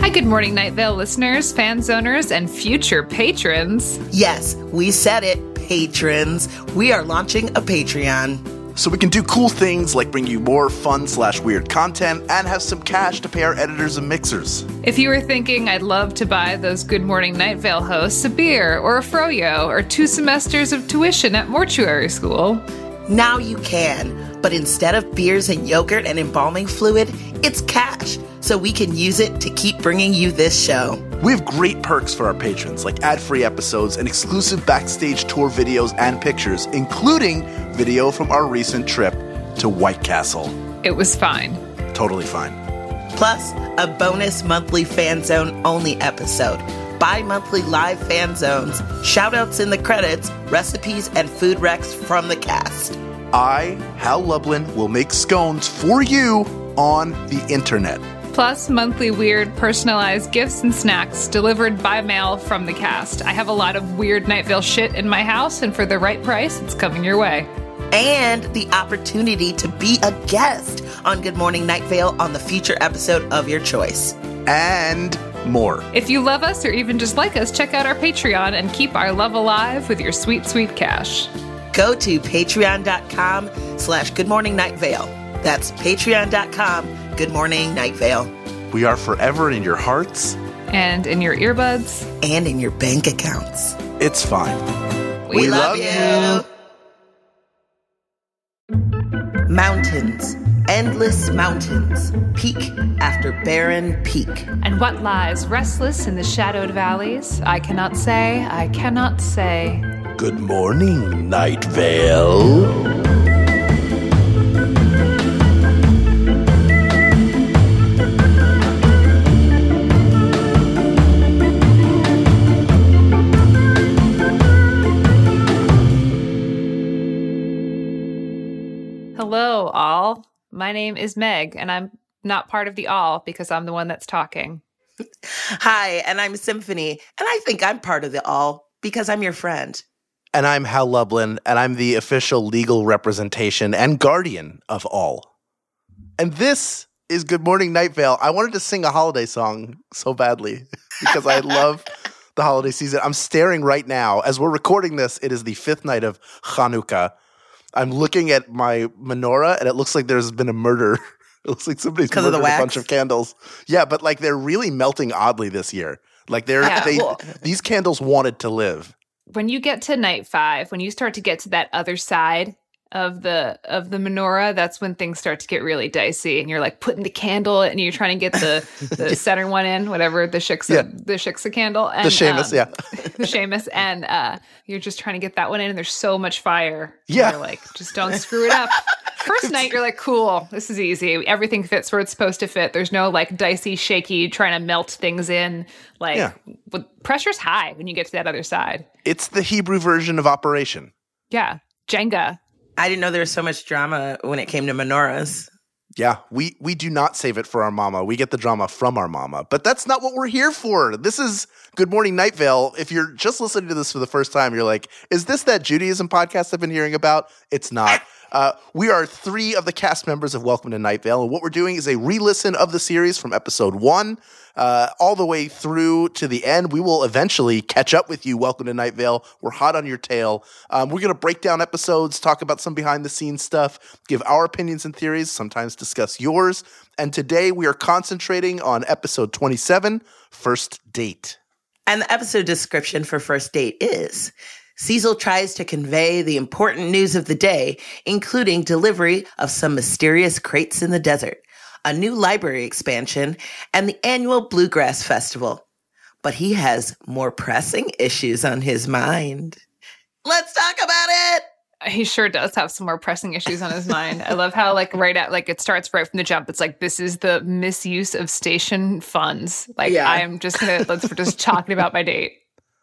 Hi, good morning, Night Vale listeners, fans, owners, and future patrons. Yes, we said it, patrons. We are launching a Patreon. So we can do cool things like bring you more fun slash weird content and have some cash to pay our editors and mixers. If you were thinking I'd love to buy those Good Morning Night Vale hosts a beer or a froyo or two semesters of tuition at mortuary school, Now you can, but instead of beers and yogurt and embalming fluid, it's cash, so we can use it to keep bringing you this show. We have great perks for our patrons, like ad free episodes and exclusive backstage tour videos and pictures, including video from our recent trip to White Castle. it was fine. Totally fine. Plus, a bonus monthly fan zone only episode, bi monthly live fan zones, shoutouts in the credits, recipes, and food recs from the cast. I, Hal Lublin, will make scones for you on the internet. Plus, monthly weird personalized gifts and snacks delivered by mail from the cast. I have a lot of weird Night Vale shit in my house, and for the right price, it's coming your way. and the opportunity to be a guest on Good Morning Night Vale on the future episode of your choice. And more. If you love us or even just like us, check out our Patreon and keep our love alive with your sweet, sweet cash. Go to patreon.com slash Good Morning Night Vale. That's patreon.com Good Morning Night Vale. We are forever in your hearts. And in your earbuds, And in your bank accounts. It's fine. We, love, you. Mountains, endless mountains, peak after barren peak. And what lies restless in the shadowed valleys? I cannot say, I cannot say. Good morning, Night Vale. My name is Meg, and I'm not part of the all because I'm the one that's talking. Hi, and I'm Symphony, and I think I'm part of the all because I'm your friend. And I'm Hal Lublin, and I'm the official legal representation and guardian of all. And this is Good Morning Night Vale. I wanted to sing a holiday song so badly because I love the holiday season. I'm staring right now. As we're recording this, it is the fifth night of Hanukkah. I'm looking at my menorah, and it looks like there's been a murder. It looks like somebody's 'Cause of murdered the a bunch of candles. Yeah, but like they're really melting oddly this year. Like they're Yeah, they well- these candles wanted to live. When you get to night five, when you start to get to that other side of the of the menorah, that's when things start to get really dicey, and you're like putting the candle, and you're trying to get the the center one in, whatever the shiksa Yeah. the shiksa candle, and The shammes, um, yeah. the shammes, and uh, you're just trying to get that one in, and there's so much fire. Yeah. you're like just don't screw it up. First night, you're like, cool, this is easy. Everything fits where it's supposed to fit. There's no like dicey, shaky, trying to melt things in. Like, Yeah. with, pressure's high when you get to that other side. It's the Hebrew version of Operation. Yeah, Jenga. I didn't know there was so much drama when it came to menorahs. Yeah, we we do not save it for our mama. We get the drama from our mama. But that's not what we're here for. This is Good Morning Night Vale. If you're just listening to this for the first time, you're like, is this that Judaism podcast I've been hearing about? It's not. Uh, we are three of the cast members of Welcome to Night Vale, and what we're doing is a re-listen of the series from episode one uh, all the way through to the end. We will eventually catch up with you. Welcome to Night Vale. We're hot on your tail. Um, we're going to break down episodes, talk about some behind the scenes stuff, give our opinions and theories, sometimes discuss yours. And today we are concentrating on episode 27, First Date. And the episode description for First Date is Cecil tries to convey the important news of the day, including delivery of some mysterious crates in the desert, a new library expansion, and the annual Bluegrass Festival. But he has more pressing issues on his mind. Let's talk about it! He sure does have some more pressing issues on his mind. I love how like right at like it starts right from the jump. It's like this is the misuse of station funds. Like Yeah. I am just gonna let's we're just talking about my date.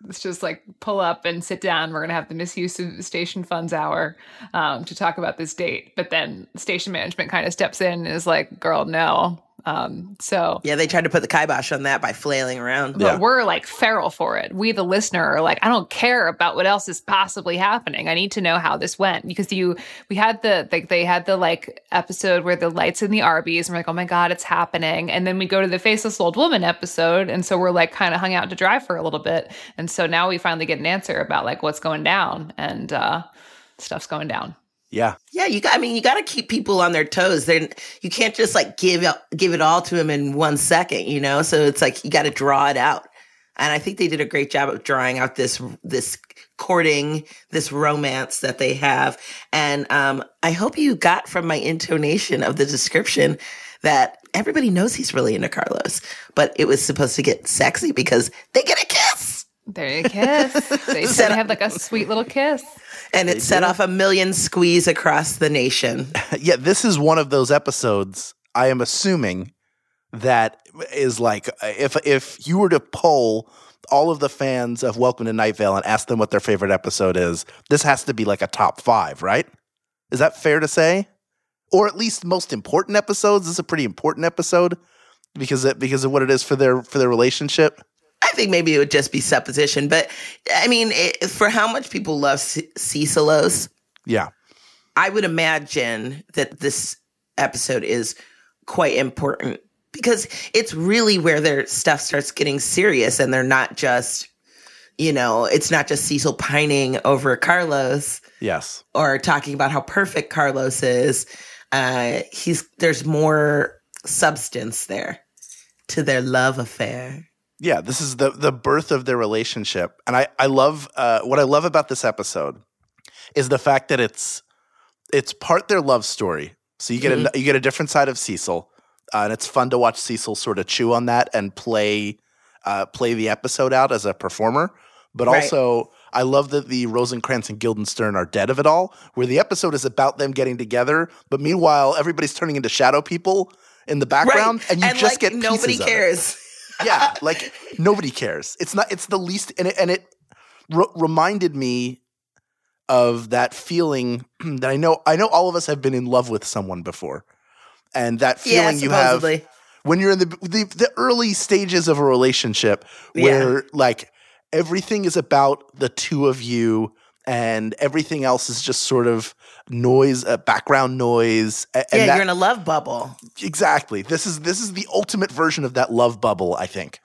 Let's just like pull up and sit down. We're gonna have the misuse of station funds hour um, to talk about this date. But then station management kind of steps in and is like, "Girl, no, Um, so Yeah, they tried to put the kibosh on that by flailing around. but Yeah. we're like feral for it. We, the listener, are like, I don't care about what else is possibly happening. I need to know how this went because you, we had the like they had the like episode where the lights in the Arby's, and we're like, oh my god, it's happening. And then we go to the faceless old woman episode, and so we're like kind of hung out to dry for a little bit. And so now we finally get an answer about like what's going down, and uh, stuff's going down. Yeah. Yeah, you got. I mean, you got to keep people on their toes. Then you can't just like give it- give it all to them in one second, you know. So it's like you got to draw it out. And I think they did a great job of drawing out this this courting, this romance that they have. And um, I hope you got from my intonation of the description that everybody knows he's really into Carlos, but it was supposed to get sexy because they get a kiss. There you kiss. they said they have like a sweet little kiss. And it set off a million squees across the nation. Yeah, this is one of those episodes I am assuming that is like if if you were to poll all of the fans of Welcome to Night Vale and ask them what their favorite episode is, this has to be like a top 5, right? Is that fair to say? Or at least most important episodes. This is a pretty important episode because it, because of what it is for their for their relationship. I think maybe it would just be supposition, but I mean, it, for how much people love C- Cecilos, Yeah. I would imagine that this episode is quite important because it's really where their stuff starts getting serious and they're not just, you know, it's not just Cecil pining over Carlos Yes. or talking about how perfect Carlos is. Uh, he's there's more substance there to their love affair. Yeah, this is the the birth of their relationship, and I I love uh, what I love about this episode is the fact that it's it's part their love story. So you get a you get a different side of Cecil, uh, and it's fun to watch Cecil sort of chew on that and play uh, play the episode out as a performer. But Right. also, I love that the Rosencrantz and Guildenstern are dead of it all, where the episode is about them getting together, but meanwhile everybody's turning into shadow people in the background, and you just like, get nobody pieces of it cares. Yeah, like nobody cares. It's not. It's the least, and it, and it re- reminded me of that feeling that I know. I know all of us have been in love with someone before, and that Yeah, feeling you have when you're in the, the the early stages of a relationship, where like everything is about the two of you. And everything else is just sort of noise, uh, background noise. And yeah, that- you're in a love bubble. exactly. This is this is the ultimate version of that love bubble. I think.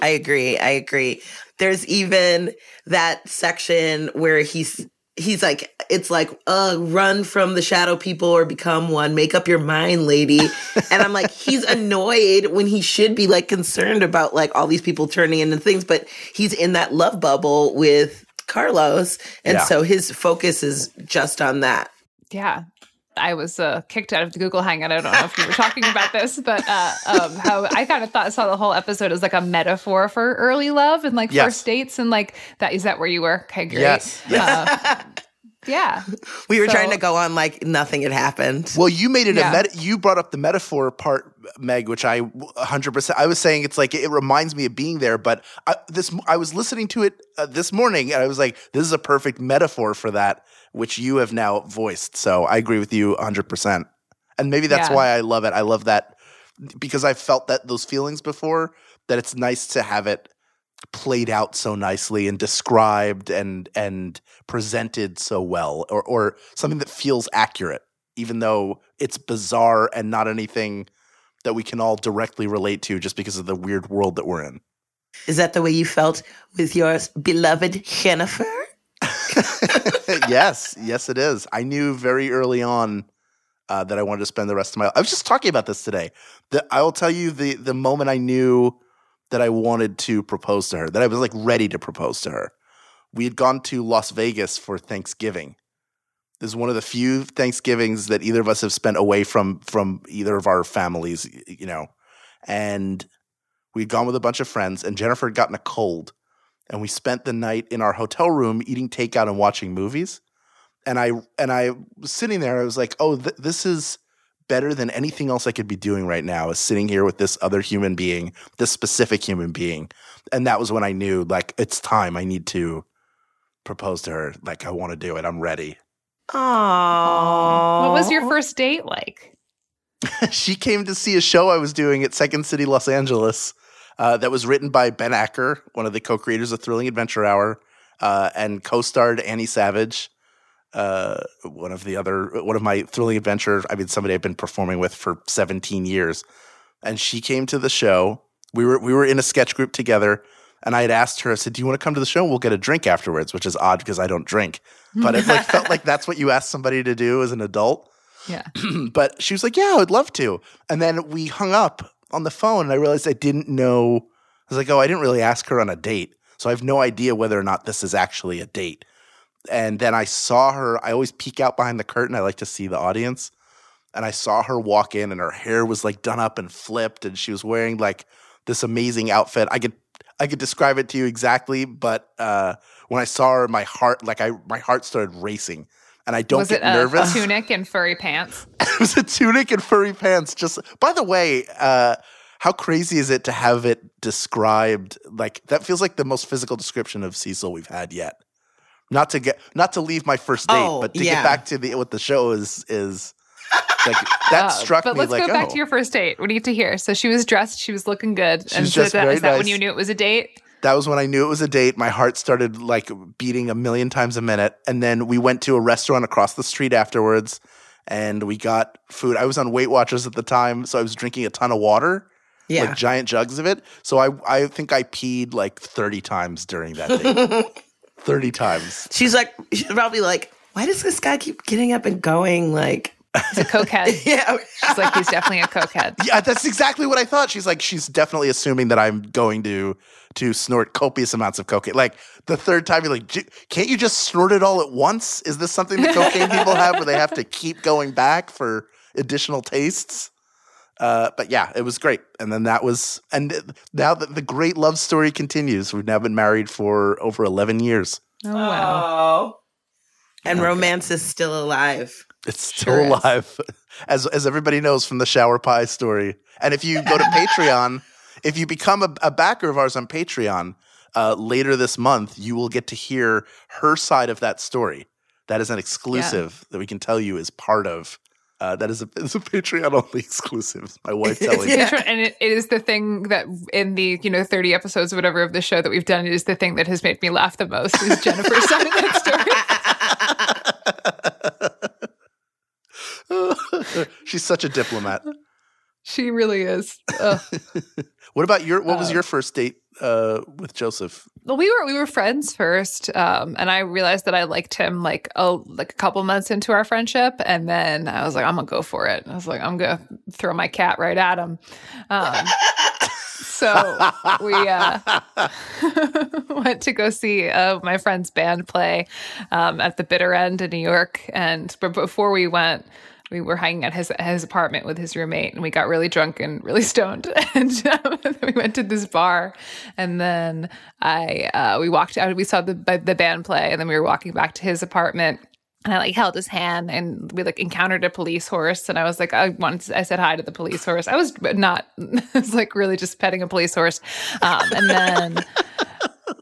I agree. I agree. There's even that section where he's he's like it's like uh run from the shadow people or become one make up your mind lady and i'm like he's annoyed when he should be like concerned about like all these people turning into things but he's in that love bubble with carlos and Yeah. so his focus is just on that Yeah. I was uh, kicked out of the Google Hangout. I don't know if you were talking about this, but uh, um, how I kind of thought saw the whole episode as like a metaphor for early love and like Yes. first dates and like that. Is that where you were? Okay, great. Yes, Uh, yeah. we were So- trying to go on like nothing had happened Well, you made it Yeah. a meta. You brought up the metaphor part, Meg, which I 100%. I was saying it's like it reminds me of being there, but I, this I was listening to it uh, this morning, and I was like, this is a perfect metaphor for that, which you have now voiced. So I agree with you 100%. And maybe that's Yeah. why I love it. I love that because I've felt that those feelings before. That it's nice to have it played out so nicely and described and and presented so well, or or something that feels accurate even though it's bizarre and not anything that we can all directly relate to just because of the weird world that we're in. is that the way you felt with your beloved jennifer yes, yes, it is. I knew very early on uh, that I wanted to spend the rest of my. life. I was just talking about this today. That I will tell you the the moment I knew that I wanted to propose to her, that I was like ready to propose to her. We had gone to Las Vegas for Thanksgiving. This is one of the few Thanksgivings that either of us have spent away from from either of our families, you know. And we'd gone with a bunch of friends, and Jennifer had gotten a cold and we spent the night in our hotel room eating takeout and watching movies. And I and I was sitting there. I was like, "Oh, th- this is better than anything else I could be doing right now. Is sitting here with this other human being, this specific human being." And that was when I knew, like, it's time. I need to propose to her. Like, I want to do it. I'm ready. Aww. What was your first date like? she came to see a show I was doing at Second City, Los Angeles, uh, that was written by Ben Acker, one of the co-creators of Thrilling Adventure Hour, uh, and co-starred Annie Savage, uh, one of the other one of my Thrilling adventures. I mean, somebody I've been performing with for 17 years, and she came to the show. We were we were in a sketch group together, and I had asked her. I said, "Do you want to come to the show? We'll get a drink afterwards," which is odd because I don't drink, but it like felt like that's what you ask somebody to do as an adult. Yeah. but she was like, "Yeah, I would love to." And then we hung up on the phone, and I realized I didn't know. I was like, "Oh, I didn't really ask her on a date, so I have no idea whether or not this is actually a date." And then I saw her. I always peek out behind the curtain. I like to see the audience, and I saw her walk in, and her hair was like done up and flipped, and she was wearing like this amazing outfit. I could I could describe it to you exactly, but uh, when I saw her, my heart like I my heart started racing and I don't was get it a, nervous. a tunic and furry pants? it was a tunic and furry pants. Just by the way, uh, how crazy is it to have it described like that? Feels like the most physical description of Cecil we've had yet. Not to get, not to leave my first date, Oh, but to yeah. get back to the what the show is is like that Uh, struck but me But let's like go back oh. to your first date. What do you get to hear? So she was dressed. She was looking good. She and was so dressed that, very is that when you knew it was a date? that was when I knew it was a date. My heart started like beating a million times a minute. And then we went to a restaurant across the street afterwards and we got food. I was on Weight Watchers at the time, so I was drinking a ton of water, Yeah. like giant jugs of it. So I, I think I peed like 30 times during that date. 30 times. she's like, she's probably like, why does this guy keep getting up and going? Like, He's a cokehead. yeah. She's like, he's definitely a cokehead. Yeah, that's exactly what I thought. She's like, she's definitely assuming that I'm going to to snort copious amounts of cocaine. Like the third time, you're like, "J- can't you just snort it all at once? Is this something that cocaine people have where they have to keep going back for additional tastes? Uh, but yeah, it was great. And then that was, and now that the great love story continues, we've now been married for over 11 years. Oh wow. Oh. And romance is still alive. It's still Sure is. alive, as as everybody knows from the shower pie story. And if you go to Patreon, if you become a, a backer of ours on Patreon uh, later this month, you will get to hear her side of that story. That is an exclusive that we can tell you is part of. Uh, that is a, is a Patreon only exclusive. My wife telling me. Yeah. And it, it is the thing that in the you know thirty episodes or whatever of the show that we've done, it is the thing that has made me laugh the most. Is Jennifer's side of that story? She's such a diplomat. She really is. What about your? What was Uh, your first date uh, with Joseph? Well, we were we were friends first, um, and I realized that I liked him like a like a couple months into our friendship, and then I was like, I'm gonna go for it. I was like, I'm gonna throw my cat right at him. Um, so we uh, went to go see uh, my friend's band play um, at the Bitter End in New York, and but before we went. We were hanging at his his apartment with his roommate, and we got really drunk and really stoned. And um, we went to this bar, and then I uh, we walked out. We saw the the band play, and then we were walking back to his apartment. And I like held his hand, and we like encountered a police horse. And I was like, I once I said hi to the police horse. I was not, I was like really just petting a police horse. Um, and then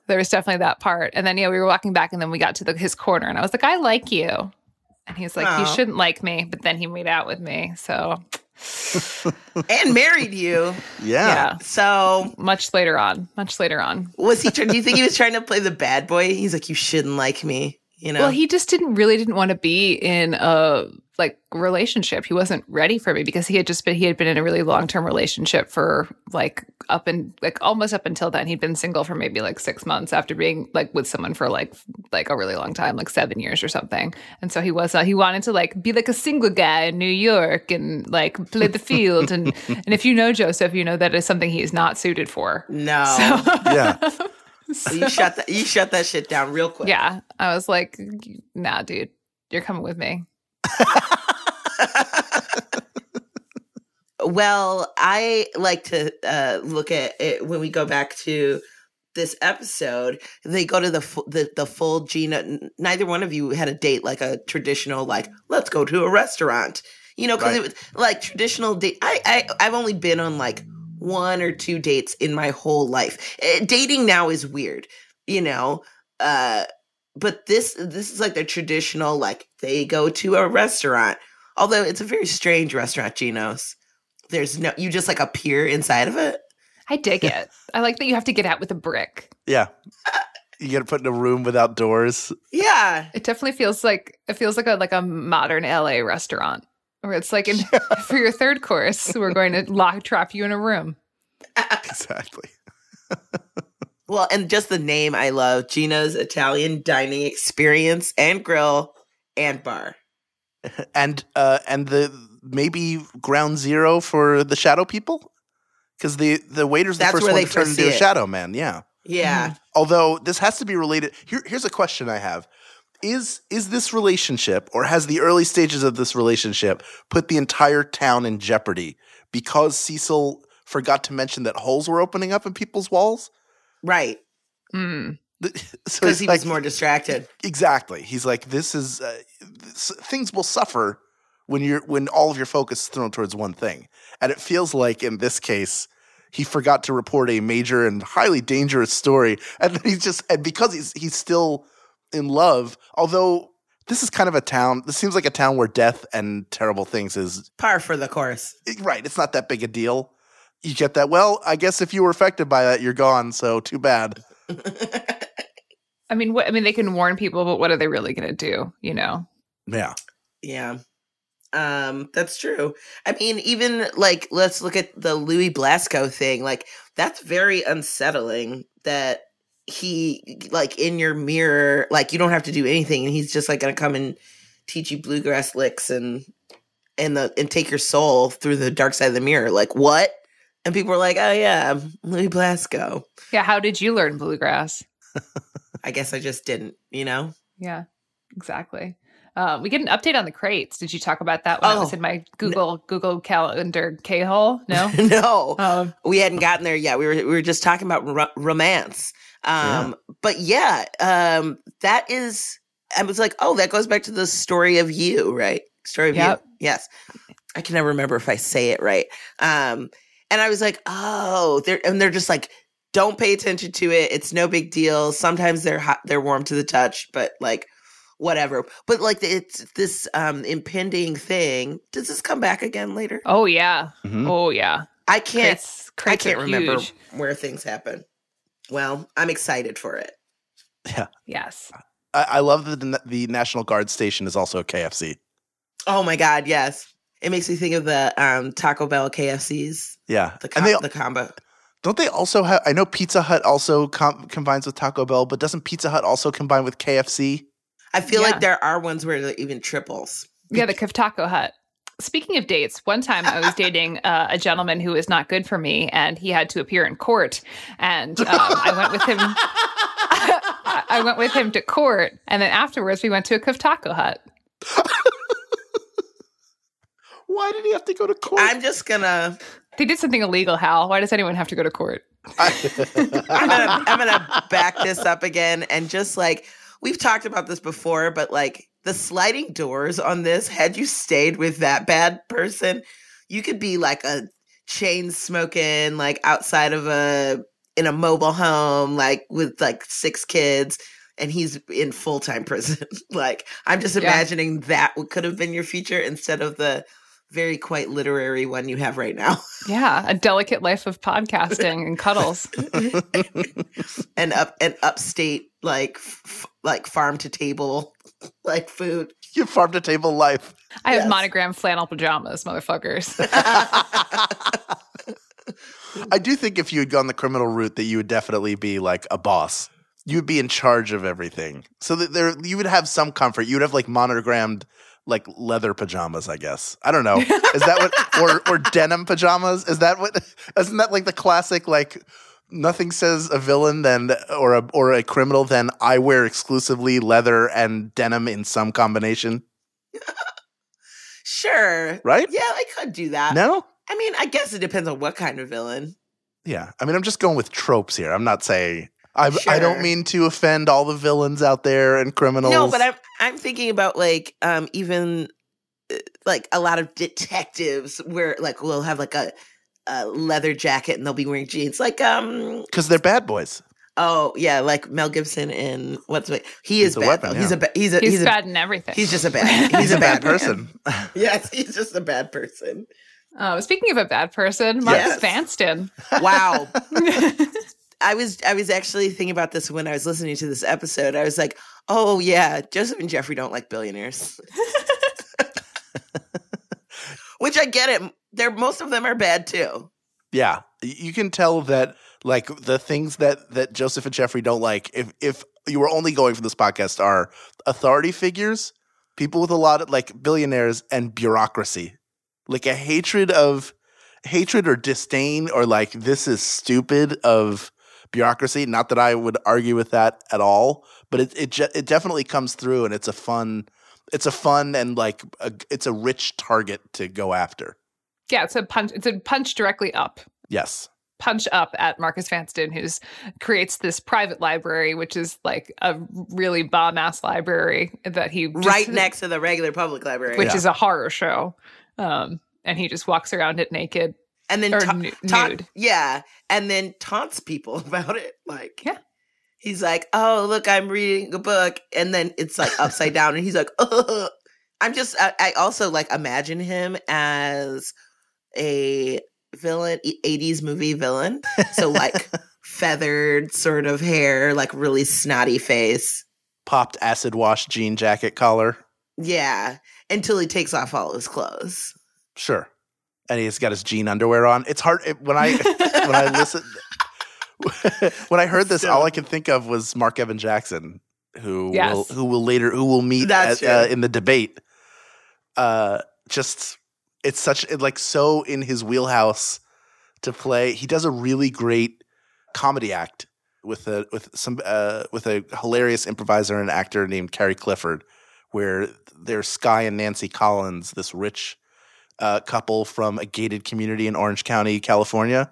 there was definitely that part. And then yeah, we were walking back, and then we got to the, his corner, and I was like, I like you. And he's like, you shouldn't like me. But then he made out with me. So and married you. Yeah. yeah, So much later on, much later on. was he? Trying, do you think he was trying to play the bad boy? He's like, you shouldn't like me. You know. Well, he just didn't really didn't want to be in a like relationship. He wasn't ready for me because he had just been he had been in a really long term relationship for like up and like almost up until then. He'd been single for maybe like six months after being like with someone for like like a really long time, like seven years or something. And so he was uh, he wanted to like be like a single guy in New York and like play the field. and and if you know Joseph, you know that is something he is not suited for. no. Yeah. you shut that. You shut that shit down real quick. Yeah, I was like, nah, dude, you're coming with me. Well, I like to uh, look at it when we go back to this episode. They go to the fu- the, the full Gina. Neither one of you had a date like a traditional like let's go to a restaurant. You know, because Right. it was like traditional date. I, I I've only been on like one or two dates in my whole life. Eh, dating now is weird. You know. Uh, but this this is like the traditional like they go to a restaurant Although it's a very strange restaurant, Gino's. There's no, you just like appear inside of it. I dig it. I like that you have to get out with a brick. Yeah. You get put in a room without doors. Yeah. It definitely feels like it feels like a like a modern LA restaurant where it's like in, for your third course, we're going to lock trap you in a room. Exactly. Well, and just the name I love Gino's Italian Dining Experience and Grill and Bar. And uh and the maybe ground zero for the shadow people? Because the the waiter's the That's first one they to turn first into a shadow man, yeah. Yeah. Although this has to be related. Here, here's a question I have: Is is this relationship, or has the early stages of this relationship put the entire town in jeopardy because Cecil forgot to mention that holes were opening up in people's walls? Right. Mm. So Because he like, was more distracted. exactly. He's like, this is uh, this, things will suffer when you're when all of your focus is thrown towards one thing, and it feels like in this case. He forgot to report a major and highly dangerous story, and then he's just and because he's he's still in love. Although this is kind of a town, this seems like a town where death and terrible things is Par for the course. right. It's not that big a deal. You get that. Well, I guess if you were affected by that, you're gone. So too bad. I mean, what I mean, they can warn people, but what are they really going to do? You know? Yeah. Yeah. Um, that's true. I mean, even like let's look at the Louis Blasco thing. Like that's very unsettling that he like in your mirror, like you don't have to do anything and he's just like gonna come and teach you bluegrass licks and and the and take your soul through the dark side of the mirror. Like what? And people were like, Oh yeah, Louis Blasco. Yeah. How did you learn bluegrass? I guess I just didn't, you know? Yeah, exactly. Uh, we get an update on the crates. Did you talk about that when I was Oh, in my Google Google Calendar K hole? No. no. Um, we hadn't gotten there yet. We were we were just talking about ro- romance. Um, but yeah, um, that is. I was like, oh, that goes back to the story of you, right? Story of Yep. you. Yes, I can never remember if I say it right. Um, and I was like, oh, they're and they're just like, don't pay attention to it. It's no big deal. Sometimes they're hot, they're warm to the touch, but like. Whatever, but like it's this um impending thing. Does this come back again later? oh yeah. Mhm. Oh yeah. I can't Crates. I can't remember huge. where things happen. Well, I'm excited for it. Yeah. Yes. I, I love that the, the National Guard station is also a KFC. Oh my god, yes. It makes me think of the um, Taco Bell KFCs, Yeah. the and com- they the combo. don't they also have. I know Pizza Hut also com- combines with Taco Bell, but doesn't Pizza Hut also combine with KFC? I feel Yeah. like there are ones where they're even triples. Yeah, the Taco Hut. Speaking of dates, one time I was dating uh, a gentleman who was not good for me, and he had to appear in court. And um, I went with him. I I went with him to court, and then afterwards we went to a Taco Hut. Why did he have to go to court? I'm just gonna They did something illegal, Hal. Why does anyone have to go to court? I'm gonna I'm gonna back this up again and just like we've talked about this before, but like the sliding doors on this, had you stayed with that bad person, you could be like a chain smoking, like outside of a in a mobile home, like with like six kids, and he's in full time prison. like I'm just Yeah. imagining that could have been your future instead of the very quite literary one you have right now. Yeah, a delicate life of podcasting and cuddles. and up and upstate like f- like farm to table like food. you farm to table life. I have Yes. monogram flannel pajamas, motherfuckers. I do think if you had gone the criminal route, that you would definitely be like a boss. You would be in charge of everything, so that there you would have some comfort. You would have like monogrammed like leather pajamas, I guess. I don't know. Is that what or or denim pajamas? Is that what? Isn't that like the classic like? Nothing says a villain than or a or a criminal than I wear exclusively leather and denim in some combination, Sure. right? Yeah, I could do that. No, I mean, I guess it depends on what kind of villain. Yeah, I mean, I'm just going with tropes here. I'm not saying I. I don't mean to offend all the villains out there and criminals. No, but I'm I'm thinking about like um even uh, like a lot of detectives where like we'll have like a, a leather jacket and they'll be wearing jeans. Like um because they're bad boys. Oh yeah, like Mel Gibson in what's it? He is He's a bad. weapon, though. He's a ba- he's a He's, he's, a bad in everything. he's just a bad he's, He's a a bad man. person. Yes, he's just a bad person. Oh, speaking of a bad person, Marcus Yes. Vansten. Wow. I was I was actually thinking about this when I was listening to this episode. I was like, oh yeah, Joseph and Jeffrey don't like billionaires. Which I get it. They're most of them are bad too. Yeah, you can tell that like the things that that Joseph and Jeffrey don't like. If if you were only going for this podcast, are authority figures, people with a lot of like billionaires, and bureaucracy, like a hatred of hatred or disdain or like this is stupid of bureaucracy. Not that I would argue with that at all, but it it it definitely comes through, and it's a fun. It's a fun and like a, it's a rich target to go after. Yeah, it's a punch. It's a punch directly up. Yes. Punch up at Marcus Vansten, who's creates this private library, which is like a really bomb ass library that he just- right next to the regular public library. which Yeah. is a horror show. Um, and he just walks around it naked. And then or ta- nu- ta- nude. yeah, and then taunts people about it. Like, Yeah. he's like, "Oh, look, I'm reading a book," and then it's like upside down, and he's like, Ugh. "I'm just." I, I also like imagine him as a villain, e- '80s movie villain. So like feathered sort of hair, like really snotty face. Popped acid wash jean jacket collar. Yeah, until he takes off all his clothes. Sure. And he's got his jean underwear on. It's hard it, when I when I listen when I heard this, all I could think of was Mark Evan Jackson, who Yes. will who will later who will meet at, uh, in the debate. Uh, just it's such it, like so in his wheelhouse to play. He does a really great comedy act with a with some uh, with a hilarious improviser and actor named Carrie Clifford, where there's Sky and Nancy Collins, this rich uh, couple from a gated community in Orange County, California,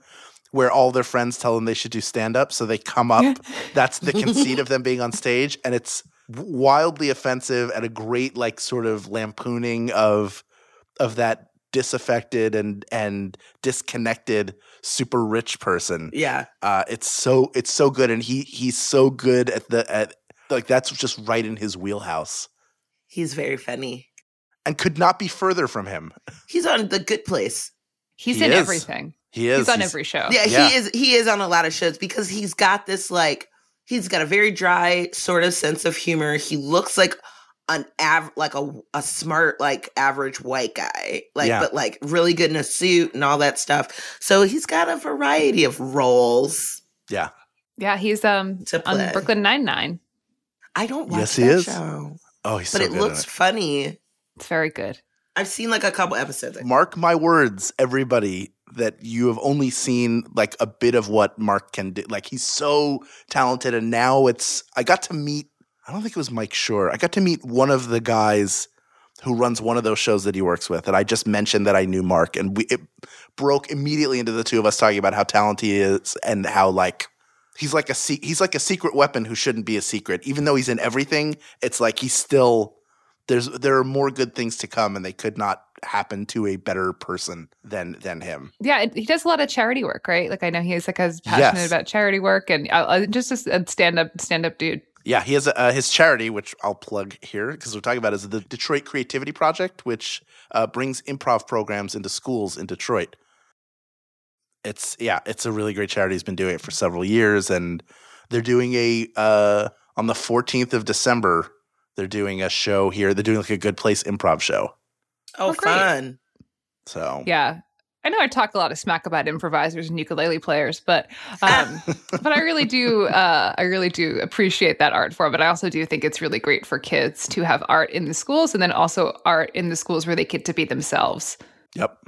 where all their friends tell them they should do stand up. So they come up. That's the conceit of them being on stage. And it's wildly offensive and a great, like, sort of lampooning of of that disaffected and and disconnected super rich person Yeah, uh it's so it's so good and he he's so good at the at like that's just right in his wheelhouse he's very funny. And could not be further from him He's on the Good Place. He's He in is. everything. he is He's on every show. Yeah, Yeah. he is. He is on a lot of shows because he's got this like he's got a very dry sort of sense of humor. He looks like an av like a a smart like average white guy, like Yeah. but like really good in a suit and all that stuff. So he's got a variety of roles yeah Yeah, he's um to on Brooklyn Nine Nine. I don't watch Yes, he that is. show, oh he's but so it good in looks funny. It's very good. I've seen like a couple episodes. Mark my words, everybody, that you have only seen like a bit of what Mark can do. Like he's so talented, and now it's. I got to meet. I don't think it was Mike Schur. I got to meet one of the guys who runs one of those shows that he works with, and I just mentioned that I knew Mark, and we it broke immediately into the two of us talking about how talented he is and how like. He's like a he's like a secret weapon who shouldn't be a secret. Even though he's in everything, it's like he's still there's there are more good things to come and they could not happen to a better person than than him Yeah, he does a lot of charity work, right? Like I know he's like as passionate Yes. about charity work and uh, uh, just a stand up stand up dude. yeah he has a, uh, his charity which i'll plug here because we're talking about is the detroit creativity project which uh, brings improv programs into schools in detroit it's yeah it's a really great charity he's been doing it for several years and they're doing a uh, on the 14th of december they're doing a show here they're doing like a good place improv show Oh, Oh, great. fun! so Yeah. I know I talk a lot of smack about improvisers and ukulele players, but um, but I really do uh, I really do appreciate that art form. But I also do think it's really great for kids to have art in the schools and then also art in the schools where they get to be themselves. yep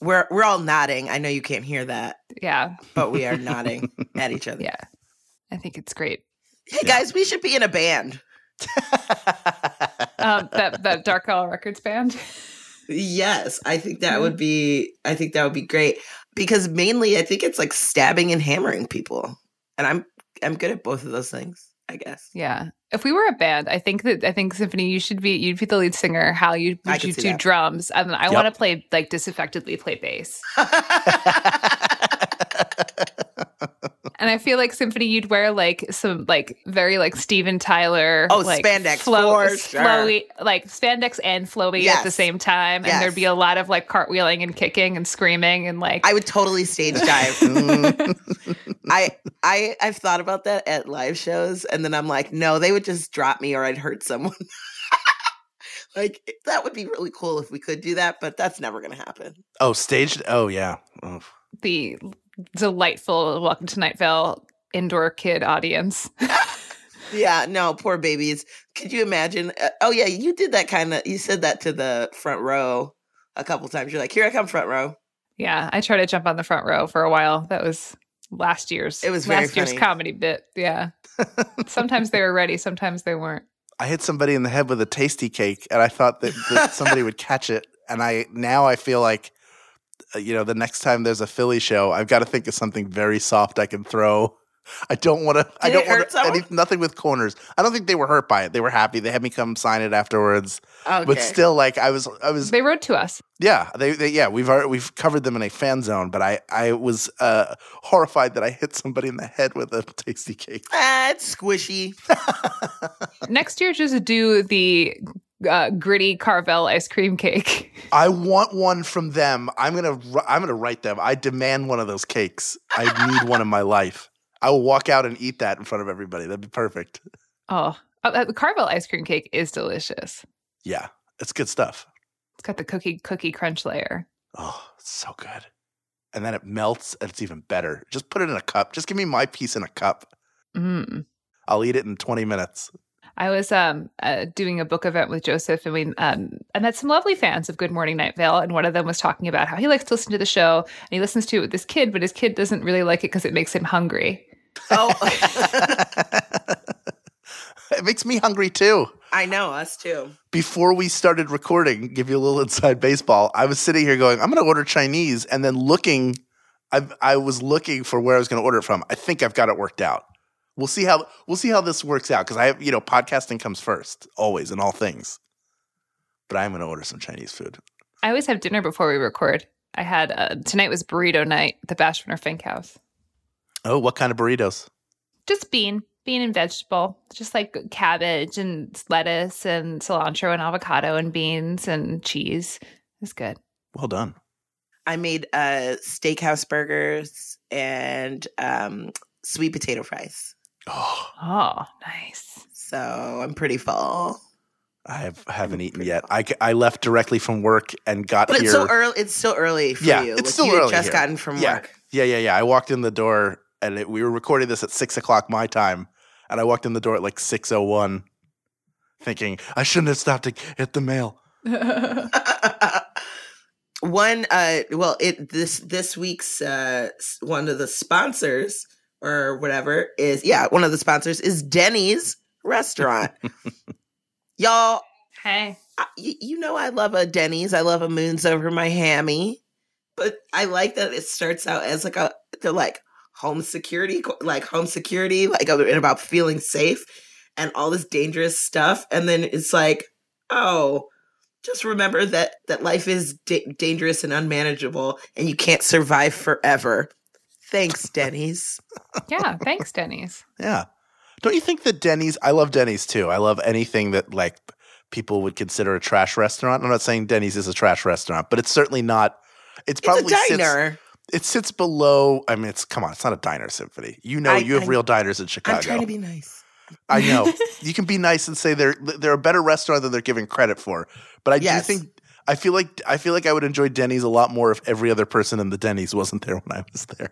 We're we're all nodding. I know you can't hear that, Yeah, but we are nodding at each other. yeah. I think it's great. Hey guys, we should be in a band. Um, that that Dark Owl Records band. Yes, I think that would be I think that would be great because mainly I think it's like stabbing and hammering people. And I'm I'm good at both of those things, I guess. Yeah. If we were a band, I think that I think Symphony, you should be you'd be the lead singer. Hal, you would you do that. drums, and then I Yep. want to play like disaffectedly play bass. And I feel like Symphony, you'd wear like some like very like Steven Tyler. Oh, like, spandex, for sure. flowy, like spandex and flowy at the same time, Yes. and there'd be a lot of like cartwheeling and kicking and screaming and like. I would totally stage dive. Mm. I I I've thought about that at live shows, and then I'm like, no, they would just drop me or I'd hurt someone. like that would be really cool if we could do that, but that's never gonna happen. oh, staged. Oh yeah. Oh. the delightful Welcome to Night Vale indoor kid audience. Yeah, no, poor babies. Could you imagine? Uh, oh yeah, you did that kind of. You said that to the front row a couple times. You're like, here I come, front row. yeah, I tried to jump on the front row for a while. That was last year's. It was very last year's comedy bit. Yeah. sometimes they were ready, sometimes they weren't. I hit somebody in the head with a Tastykake, and I thought that, that somebody would catch it. And I now I feel like, you know, the next time there's a Philly show, I've got to think of something very soft I can throw. I don't want to. I don't want someone? any, nothing with corners. I don't think they were hurt by it. They were happy. They had me come sign it afterwards. Okay. But still, like I was, I was They wrote to us. Yeah, they, they yeah, we've already, we've covered them in a fan zone, but I I was uh, horrified that I hit somebody in the head with a Tastykake. ah, it's squishy. Next year, just do the uh, gritty Carvel ice cream cake. I want one from them. I'm gonna I'm gonna write them. I demand one of those cakes. I need one in my life. I will walk out and eat that in front of everybody. That'd be perfect. Oh, uh, the Carvel ice cream cake is delicious. Yeah, it's good stuff. It's got the cookie cookie crunch layer. Oh, it's so good. And then it melts, and it's even better. Just put it in a cup. Just give me my piece in a cup. Mm. I'll eat it in 20 minutes. I was um, uh, doing a book event with Joseph, and we um, I met some lovely fans of Good Morning Night Vale, and one of them was talking about how he likes to listen to the show, and he listens to it with his kid, but his kid doesn't really like it because it makes him hungry. Oh, it makes me hungry too. I know us too. before we started recording, give you a little inside baseball. I was sitting here going, I'm going to order Chinese, and then looking, I I was looking for where I was going to order it from. I think I've got it worked out. We'll see how we'll see how this works out because I have you know podcasting comes first always in all things. But I'm going to order some Chinese food. I always have dinner before we record. I had uh, tonight was burrito night at the Bashwiner Fink House. Oh, what kind of burritos? Just bean, bean and vegetable, just like cabbage and lettuce and cilantro and avocado and beans and cheese. It's good. Well done. I made uh steakhouse burgers and um sweet potato fries. Oh, Oh, nice. So I'm pretty full. I have haven't eaten yet. I, I left directly from work and got But here. it's so early. It's still early for Yeah, you. it's Like, still you early just here. gotten from Yeah. work. Yeah, yeah, yeah. I walked in the door and it, we were recording this at six o'clock my time, and I walked in the door at like six oh one, thinking I shouldn't have stopped to get the mail. one uh well it this this week's uh one of the sponsors or whatever is yeah one of the sponsors is denny's restaurant. Y'all hey, I, y- you know i love a denny's. I love a moons over my hammy. But i like that it starts out as like a they're like home security like home security like and about feeling safe and all this dangerous stuff. And then it's like oh just remember that that life is da- dangerous and unmanageable and you can't survive forever thanks denny's yeah. Thanks, Denny's. Yeah, don't you think that Denny's? I love Denny's too. I love anything that like people would consider a trash restaurant. I'm not saying Denny's is a trash restaurant, but it's certainly not. It's probably it's a sits- diner it sits below. I mean, it's come on. It's not a diner symphony. You know, I- you have I- real diners in Chicago. i'm trying to be nice I know. you can be nice and say they're they're a better restaurant than they're giving credit for. But I Yes. do think I feel like I feel like I would enjoy Denny's a lot more if every other person in the Denny's wasn't there when I was there.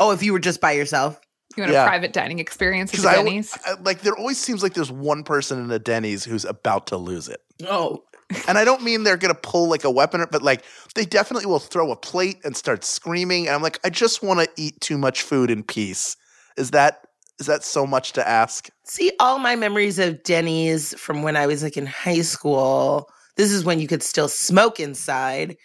Oh if you were just by yourself You want Yeah. a private dining experience at Because the I, Denny's? I- like there always seems like there's one person in a Denny's who's about to lose it. oh And I don't mean they're gonna pull like a weapon, but like they definitely will throw a plate and start screaming. And I'm like, I just want to eat too much food in peace. Is that is that so much to ask? See, all my memories of Denny's from when I was like in high school. This is when you could still smoke inside.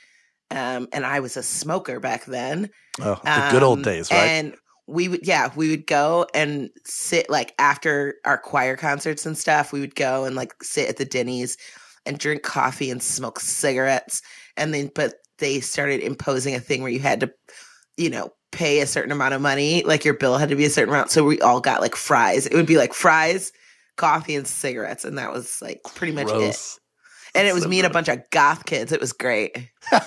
Um, and I was a smoker back then. Oh, the good old Um, days, right? And we would, yeah, we would go and sit like after our choir concerts and stuff. We would go and like sit at the Denny's and drink coffee and smoke cigarettes. And then, but they started imposing a thing where you had to, you know, pay a certain amount of money, like your bill had to be a certain amount. So we all got like fries. It would be like fries, coffee, and cigarettes, and that was like pretty much it. Gross. And it was So me and a bunch of goth kids. It was great.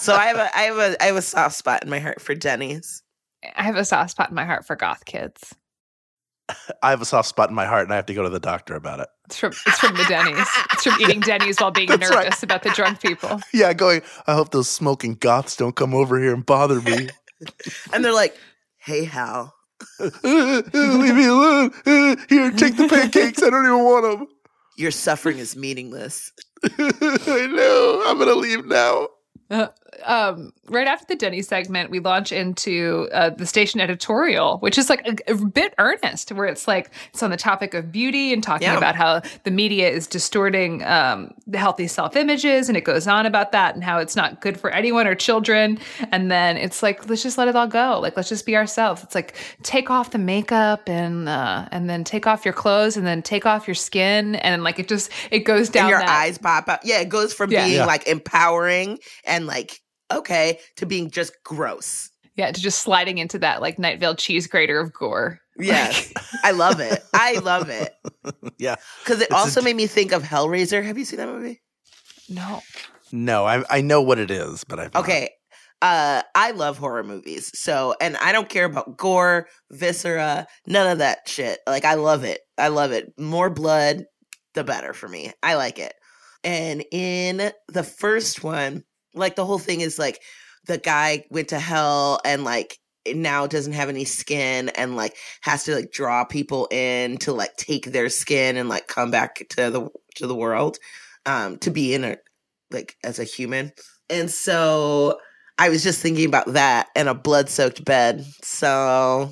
So I have a I have a I have a soft spot in my heart for Denny's. I have a soft spot in my heart for goth kids. I have a soft spot in my heart, and I have to go to the doctor about it. It's from it's from the Denny's. It's from eating Denny's while being That's nervous right. about the drunk people. Yeah, going. I hope those smoking goths don't come over here and bother me. And they're like, "Hey Hal, Leave me alone. Here, take the pancakes. I don't even want them. Your suffering is meaningless." I know. I'm gonna leave now. Uh, um, right after the Denny segment, we launch into uh, the station editorial, which is like a, a bit earnest, where it's like it's on the topic of beauty and talking Yeah. about how the media is distorting um, the healthy self images, and it goes on about that and how it's not good for anyone or children. And then it's like let's just let it all go, like let's just be ourselves. It's like take off the makeup and uh, and then take off your clothes and then take off your skin, and like it just it goes down and your that- eyes pop out. Yeah, it goes from Yeah. being Yeah. like empowering and like okay to being just gross. Yeah, to just sliding into that like Night Vale cheese grater of gore. Yes, I love it. I love it Yeah. because it It's a also d- made me think of Hellraiser. Have you seen that movie? No. No, I I know what it is, but I've not. Okay. Uh, I love horror movies. So, and I don't care about gore, viscera, none of that shit. Like, I love it. I love it. More blood, the better for me. I like it. And in the first one, like, the whole thing is like the guy went to hell and like now doesn't have any skin and like has to like draw people in to like take their skin and like come back to the to the world um to be in a like as a human and so I was just thinking about that and a blood soaked bed. So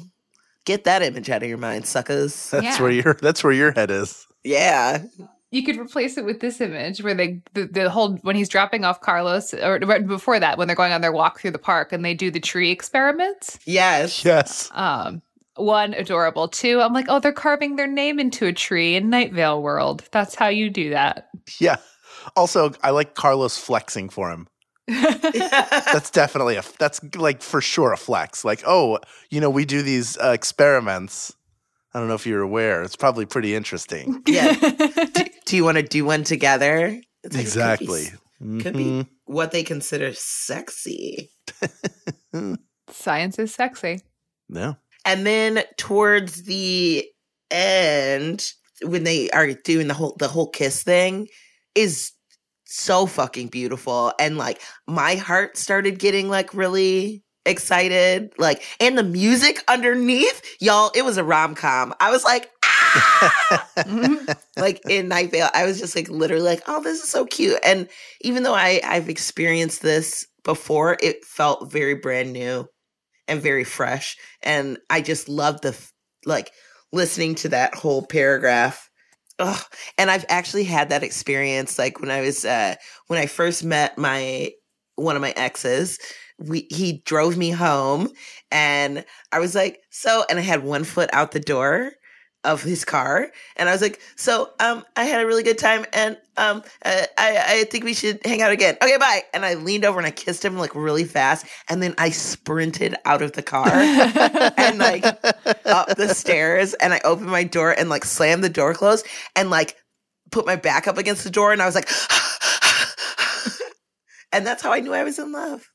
get that image out of your mind, suckers. That's Yeah. where your that's where your head is. Yeah. You could replace it with this image where they the, the whole when he's dropping off Carlos or right before that when they're going on their walk through the park and they do the tree experiments. Yes. Yes. Um one adorable. Two, I'm like, oh, they're carving their name into a tree in Night Vale World. That's how you do that. Yeah. Also, I like Carlos flexing for him. That's definitely a that's like for sure a flex. Like, oh, you know, we do these uh, experiments. I don't know if you're aware. It's probably pretty interesting. yeah. do, do you want to do one together? Like, it could be exactly. s- Could be Mhm. what they consider sexy. Science is sexy. Yeah. And then towards the end, when they are doing the whole the whole kiss thing, is so fucking beautiful. And like my heart started getting like really excited. Like and the music underneath, y'all, it was a rom com. I was like, ah! like in Night Vale, I was just like literally like, oh, this is so cute. And even though I I've experienced this before, it felt very brand new and very fresh. And I just love the like listening to that whole paragraph. Ugh. And I've actually had that experience like when I was uh when I first met my one of my exes. We he drove me home and I was like, so and I had one foot out the door of his car and I was like, so um I had a really good time and um uh, I I think we should hang out again. Okay, bye. And I leaned over and I kissed him like really fast and then I sprinted out of the car and like up the stairs and I opened my door and like slammed the door closed and like put my back up against the door and I was like and that's how I knew I was in love.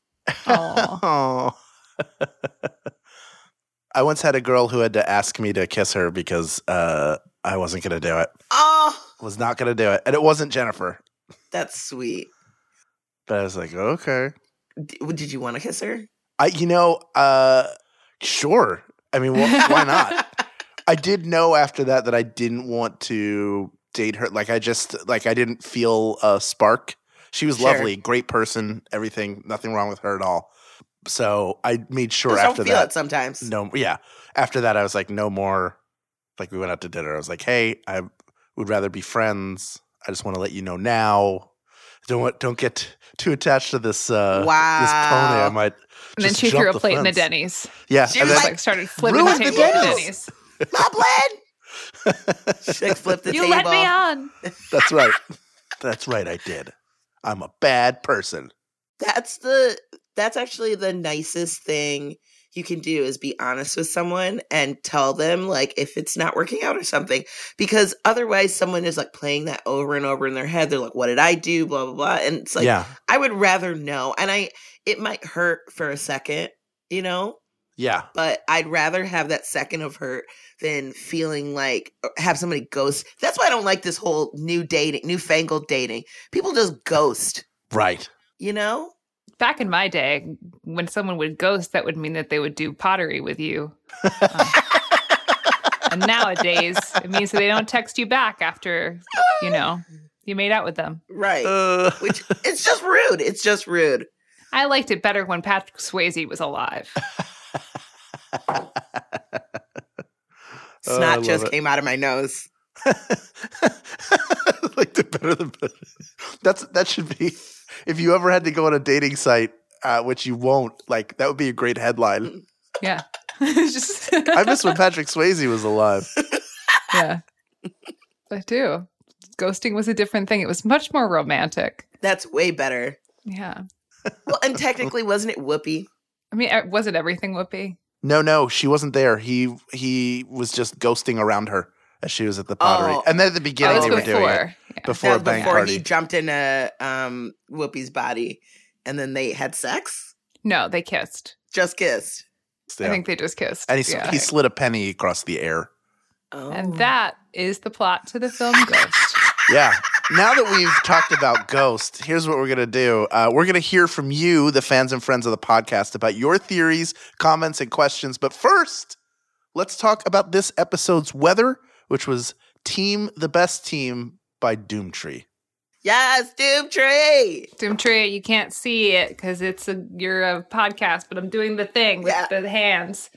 Oh. I once had a girl who had to ask me to kiss her because uh, I wasn't going to do it. Oh, Was not going to do it, and it wasn't Jennifer. that's sweet. But I was like, okay. D- did you want to kiss her? I, you know, uh, sure. I mean, wh- why not? I did know after that that I didn't want to date her. Like, I just like I didn't feel a spark. She was Sure. lovely, great person, everything, nothing wrong with her at all. So I made sure Just after don't feel that. it sometimes. No, yeah. After that, I was like, no more. Like we went out to dinner. I was like, hey, I would rather be friends. I just want to let you know now. Don't want, don't get too attached to this uh this pony. I Wow. might. And then she jump threw a the plate in the. Denny's. Yeah, She and was then, like started flipping the ruined the table at deals. Denny's. Loveland! She like flipped the You table. let me on. that's right. That's right. I did. I'm a bad person. That's the that's actually the nicest thing you can do is be honest with someone and tell them like if it's not working out or something because otherwise someone is like playing that over and over in their head. They're like what did i do? blah blah blah and it's like yeah, i would rather know and i it might hurt for a second you know yeah, but i'd rather have that second of hurt than feeling like have somebody ghost. That's why i don't like this whole new dating newfangled dating. People just ghost. Right. you know? Back in my day, when someone would ghost, that would mean that they would do pottery with you. Um, and nowadays, it means that they don't text you back after, you know, you made out with them. right. Uh, which it's just rude. It's just rude. I liked it better when Patrick Swayze was alive. Oh, snot love just it. came out of my nose like the better the better. That's that should be. If you ever had to go on a dating site, uh, which you won't, like that would be a great headline. Yeah. Just I miss when Patrick Swayze was alive. yeah. I do. Ghosting was a different thing. It was much more romantic. that's way better Yeah. well and technically wasn't it whoopi I mean, was it everything Whoopi? No, no, she wasn't there. He he was just ghosting around her as she was at the pottery. Oh. And then at the Oh, beginning they was were doing it before. Yeah. before a That was bang before party. he jumped into um whoopi's body and then they had sex No, they kissed. just kissed I think they just kissed. and he Yeah. he slid a penny across the air. oh. And that is the plot to the film Ghost. Yeah. Now that we've talked about Ghost, here's what we're going to do. Uh, we're going to hear from you, the fans and friends of the podcast, about your theories, comments, and questions. But first, let's talk about this episode's weather, which was Team the Best Team by Doomtree. yes doomtree Doomtree, you can't see it because it's a you're a podcast, but I'm doing the thing with Yeah. the hands,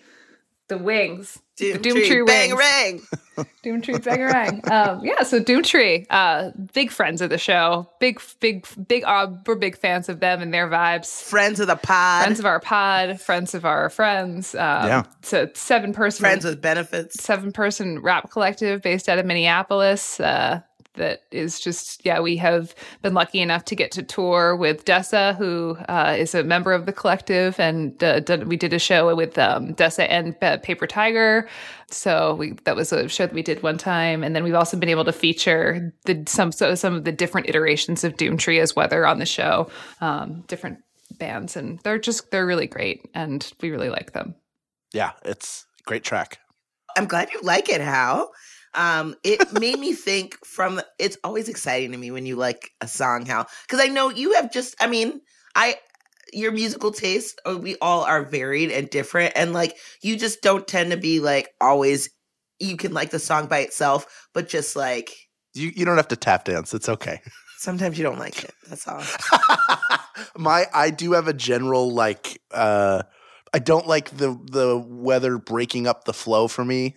the wings. The doomtree Doomtree bang wings. rang Doomtree Bangarang. um, yeah, so Doomtree, uh, big friends of the show. Big, big, big. Uh, we're big fans of them and their vibes. friends of the pod Friends of our pod, friends of our friends. Um, Yeah. So seven person, friends with benefits seven person rap collective based out of Minneapolis. Uh, that is just yeah. We have been lucky enough to get to tour with Dessa, who uh, is a member of the collective, and uh, done, we did a show with um, Dessa and uh, Paper Tiger. So we that was a show that we did one time, and then we've also been able to feature the some so some of the different iterations of Doomtree as weather on the show, um, different bands, and they're just they're really great, and we really like them. Yeah, it's a great track. I'm glad you like it, Hal. Um, it made me think from it's always exciting to me when you like a song, how Because I know you have just I mean, I your musical taste, uh, we all are varied and different, and like you just don't tend to be like always you can like the song by itself, but just like You, you don't have to tap dance. It's okay. sometimes you don't like it. That's all. my I do have a general like uh I don't like the the weather breaking up the flow for me.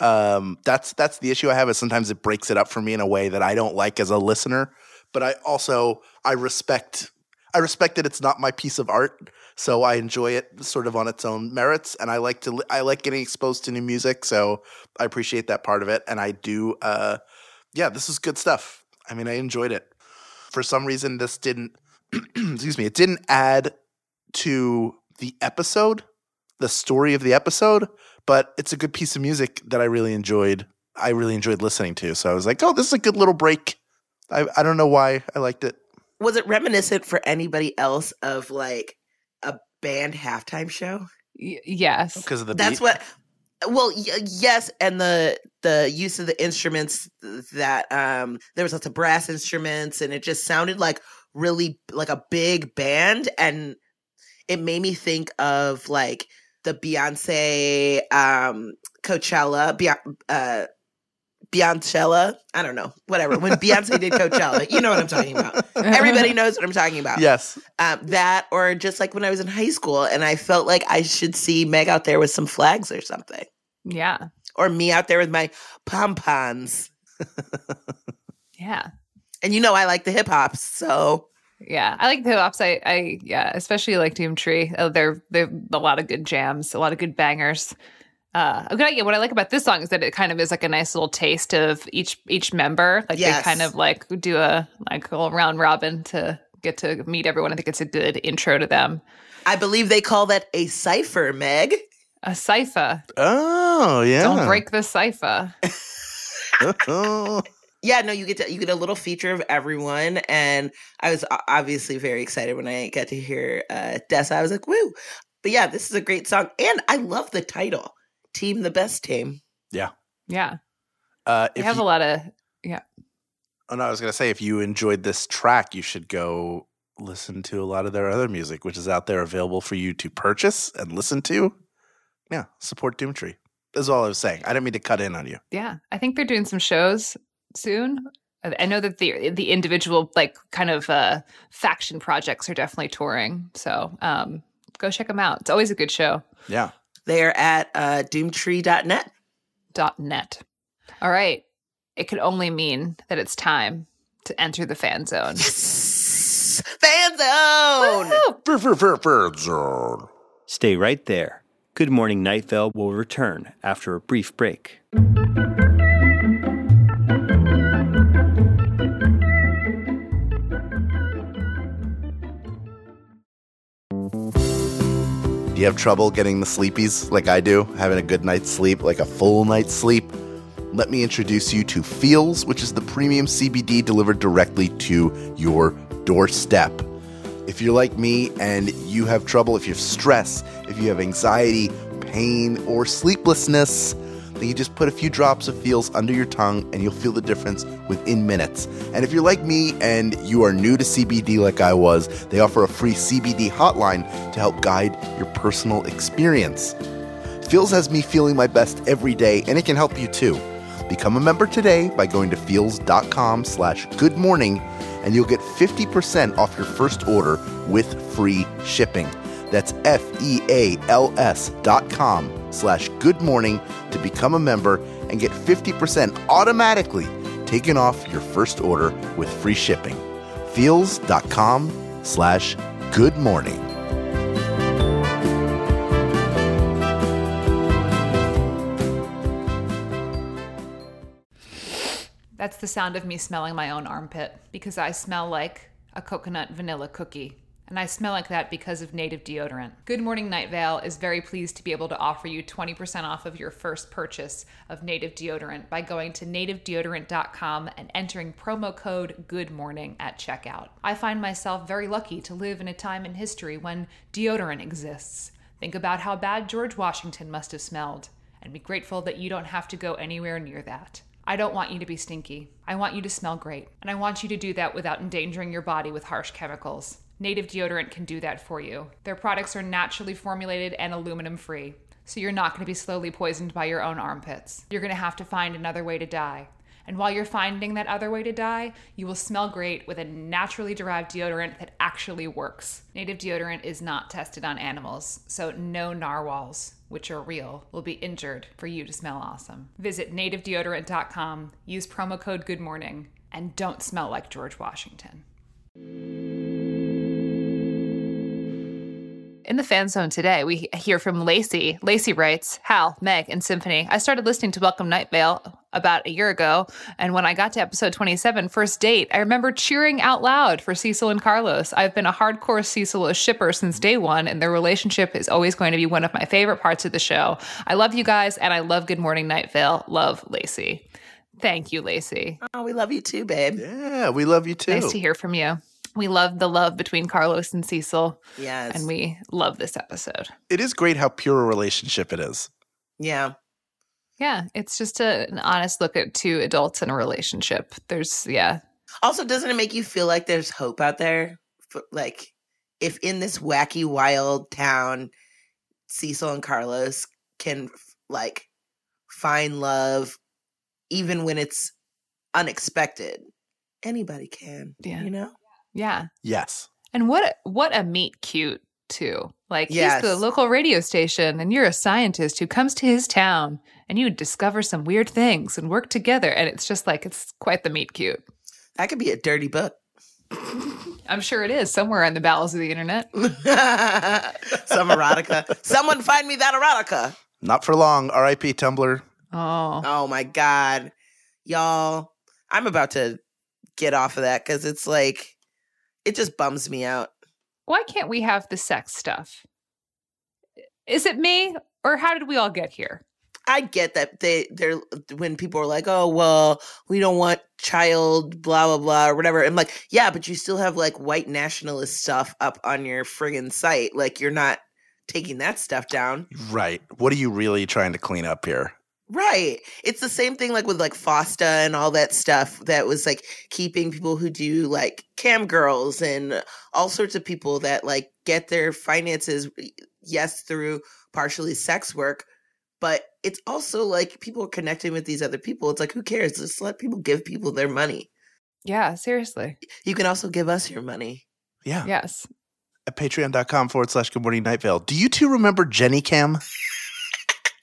Um that's that's the issue I have is sometimes it breaks it up for me in a way that I don't like as a listener, but I also I respect I respect that it's not my piece of art, so I enjoy it sort of on its own merits and I like to I like getting exposed to new music, so I appreciate that part of it and I do uh yeah, this is good stuff. I mean, I enjoyed it. For some reason this didn't excuse me, it didn't add to the episode, the story of the episode, but it's a good piece of music that I really enjoyed. I really enjoyed listening to. So I was like, oh, this is a good little break. I, I don't know why I liked it. Was it reminiscent for anybody else of like a band halftime show? Y- yes. Because of the That's beat. what. Well, y- yes, and the the use of the instruments that um there was lots of brass instruments, and it just sounded like really like a big band, and it made me think of like the Beyonce um Coachella, Beyonce. Uh, Beyonce, I don't know, whatever. When Beyonce did Coachella, you know what I'm talking about. Everybody knows what I'm talking about Yes. um, that or just like when I was in high school and I felt like I should see Meg out there with some flags or something. Yeah. Or me out there with my pom poms. Yeah. And you know I like the hip hops, so Yeah. I like the hops. I, I, yeah, especially like Doomtree. Oh, they're, they're a lot of good jams, a lot of good bangers. Uh, okay, yeah, what I like about this song is that it kind of is like a nice little taste of each each member. Like Yes. they kind of like do a like a little round robin to get to meet everyone. I think it's a good intro to them. I believe they call that a cipher, Meg. A cipher. Oh, yeah. Don't break the cipher. yeah, no, you get to, you get a little feature of everyone, and I was obviously very excited when I got to hear uh, Dessa. I was like, "Woo!" But yeah, this is a great song, and I love the title, "Team the Best Team." Yeah, yeah. Uh, they have you, a lot of yeah. Oh no, I was gonna say if you enjoyed this track, you should go listen to a lot of their other music, which is out there available for you to purchase and listen to. Yeah, support Doomtree. That's all I was saying. I didn't mean to cut in on you. Yeah, I think they're doing some shows soon. I know that the the individual like kind of uh, faction projects are definitely touring. So um, go check them out. It's always a good show. Yeah. They are at uh, doomtree.net. Dot net. All right. It could only mean that it's time to enter the fan zone. Yes! Fan zone! Fan zone. Stay right there. Good Morning Night Vale will return after a brief break. You have trouble getting the sleepies like I do, having a good night's sleep, like a full night's sleep, let me introduce you to Feals, which is the premium CBD delivered directly to your doorstep. If you're like me and you have trouble, if you have stress, if you have anxiety, pain, or sleeplessness, then you just put a few drops of Feals under your tongue and you'll feel the difference within minutes. And if you're like me and you are new to CBD like I was, they offer a free CBD hotline to help guide your personal experience. Feals has me feeling my best every day, and it can help you too. Become a member today by going to feals.com slash good morning, and you'll get 50% off your first order with free shipping. That's F-E-A-L-S dot com slash good morning to become a member and get 50% automatically taken off your first order with free shipping. Feals.com slash good morning. That's the sound of me smelling my own armpit because I smell like a coconut vanilla cookie and I smell like that because of native deodorant. Good Morning Night Vale is very pleased to be able to offer you 20% off of your first purchase of native deodorant by going to nativedeodorant.com and entering promo code Good Morning at checkout. I find myself very lucky to live in a time in history when deodorant exists. Think about how bad George Washington must have smelled, and be grateful that you don't have to go anywhere near that. I don't want you to be stinky. I want you to smell great. And I want you to do that without endangering your body with harsh chemicals. Native Deodorant can do that for you. Their products are naturally formulated and aluminum free, so you're not going to be slowly poisoned by your own armpits. You're going to have to find another way to die. And while you're finding that other way to die, you will smell great with a naturally derived deodorant that actually works. Native deodorant is not tested on animals, so no narwhals, which are real, will be injured for you to smell awesome. Visit nativedeodorant.com, use promo code Good Morning, and don't smell like George Washington. In the fan zone today, we hear from Lacey. Lacey writes, Hal, Meg, and Symphony. I started listening to Welcome Night Vale about a year ago, and when I got to episode 27, First Date, I remember cheering out loud for Cecil and Carlos. I've been a hardcore Cecil shipper since day one, and their relationship is always going to be one of my favorite parts of the show. I love you guys, and I love Good Morning Night Vale. Love Lacey. Thank you, Lacey. Oh, we love you too, babe. Yeah, we love you too. Nice to hear from you. We love the love between Carlos and Cecil. Yes. And we love this episode. It is great how pure a relationship it is. Yeah. Yeah. It's just a, an honest look at two adults in a relationship. There's, yeah. Also, doesn't it make you feel like there's hope out there? Like, if in this wacky, wild town, Cecil and Carlos can, like, find love even when it's unexpected, anybody can. Yeah. You know? Yeah. Yes. And what what a meet cute too. Like yes. he's the local radio station and you're a scientist who comes to his town and you discover some weird things and work together and it's just like it's quite the meet cute. That could be a dirty book. I'm sure it is somewhere in the bowels of the internet. some erotica. Someone find me that erotica. Not for long. R.I.P. Tumblr. Oh. Oh my God. Y'all, I'm about to get off of that because it's like It just bums me out. Why can't we have the sex stuff? Is it me or how did we all get here? I get that they they're when people are like, oh well, we don't want child blah blah blah or whatever. I'm like, yeah, but you still have like white nationalist stuff up on your friggin' site. Like you're not taking that stuff down. Right. What are you really trying to clean up here? Right. It's the same thing like with like FOSTA and all that stuff that was like keeping people who do like cam girls and all sorts of people that like get their finances yes through partially sex work, but it's also like people are connecting with these other people. It's like who cares? Just let people give people their money. Yeah, seriously. You can also give us your money. Yeah. Yes. At patreon.com forward slash good morning night vale. Do you two remember Jenny Cam?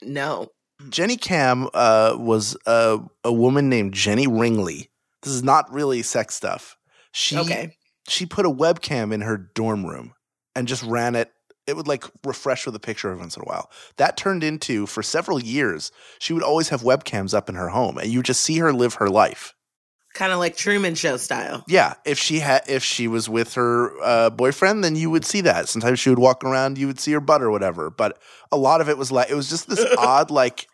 No. Jenny Cam uh, was a, a woman named Jenny Ringley. This is not really sex stuff. She Okay. she put a webcam in her dorm room and just ran it. It would like refresh with a picture every once in a while. That turned into for several years. She would always have webcams up in her home, and you just see her live her life. Kind of like Truman Show style. Yeah, if she had, if she was with her uh, boyfriend, then you would see that. Sometimes she would walk around, you would see her butt or whatever. But a lot of it was like it was just this odd, like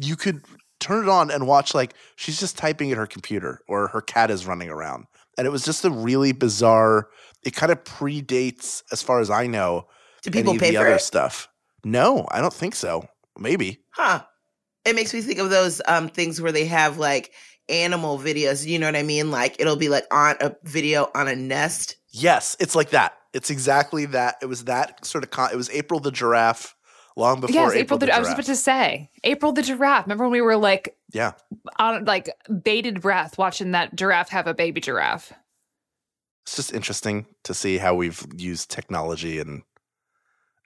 you could turn it on and watch like she's just typing at her computer or her cat is running around, and it was just a really bizarre. It kind of predates, as far as I know, Do people pay the for other it? stuff. No, I don't think so. Maybe. Huh. It makes me think of those um things where they have like animal videos, you know what I mean? Like it'll be like on a video on a nest. Yes, it's like that. It's exactly that. It was that sort of. Con- it was April the giraffe long before yes, April, April. the, the, I was about to say April the giraffe. Remember when we were like yeah. on like bated breath watching that giraffe have a baby giraffe? it's just interesting to see how we've used technology and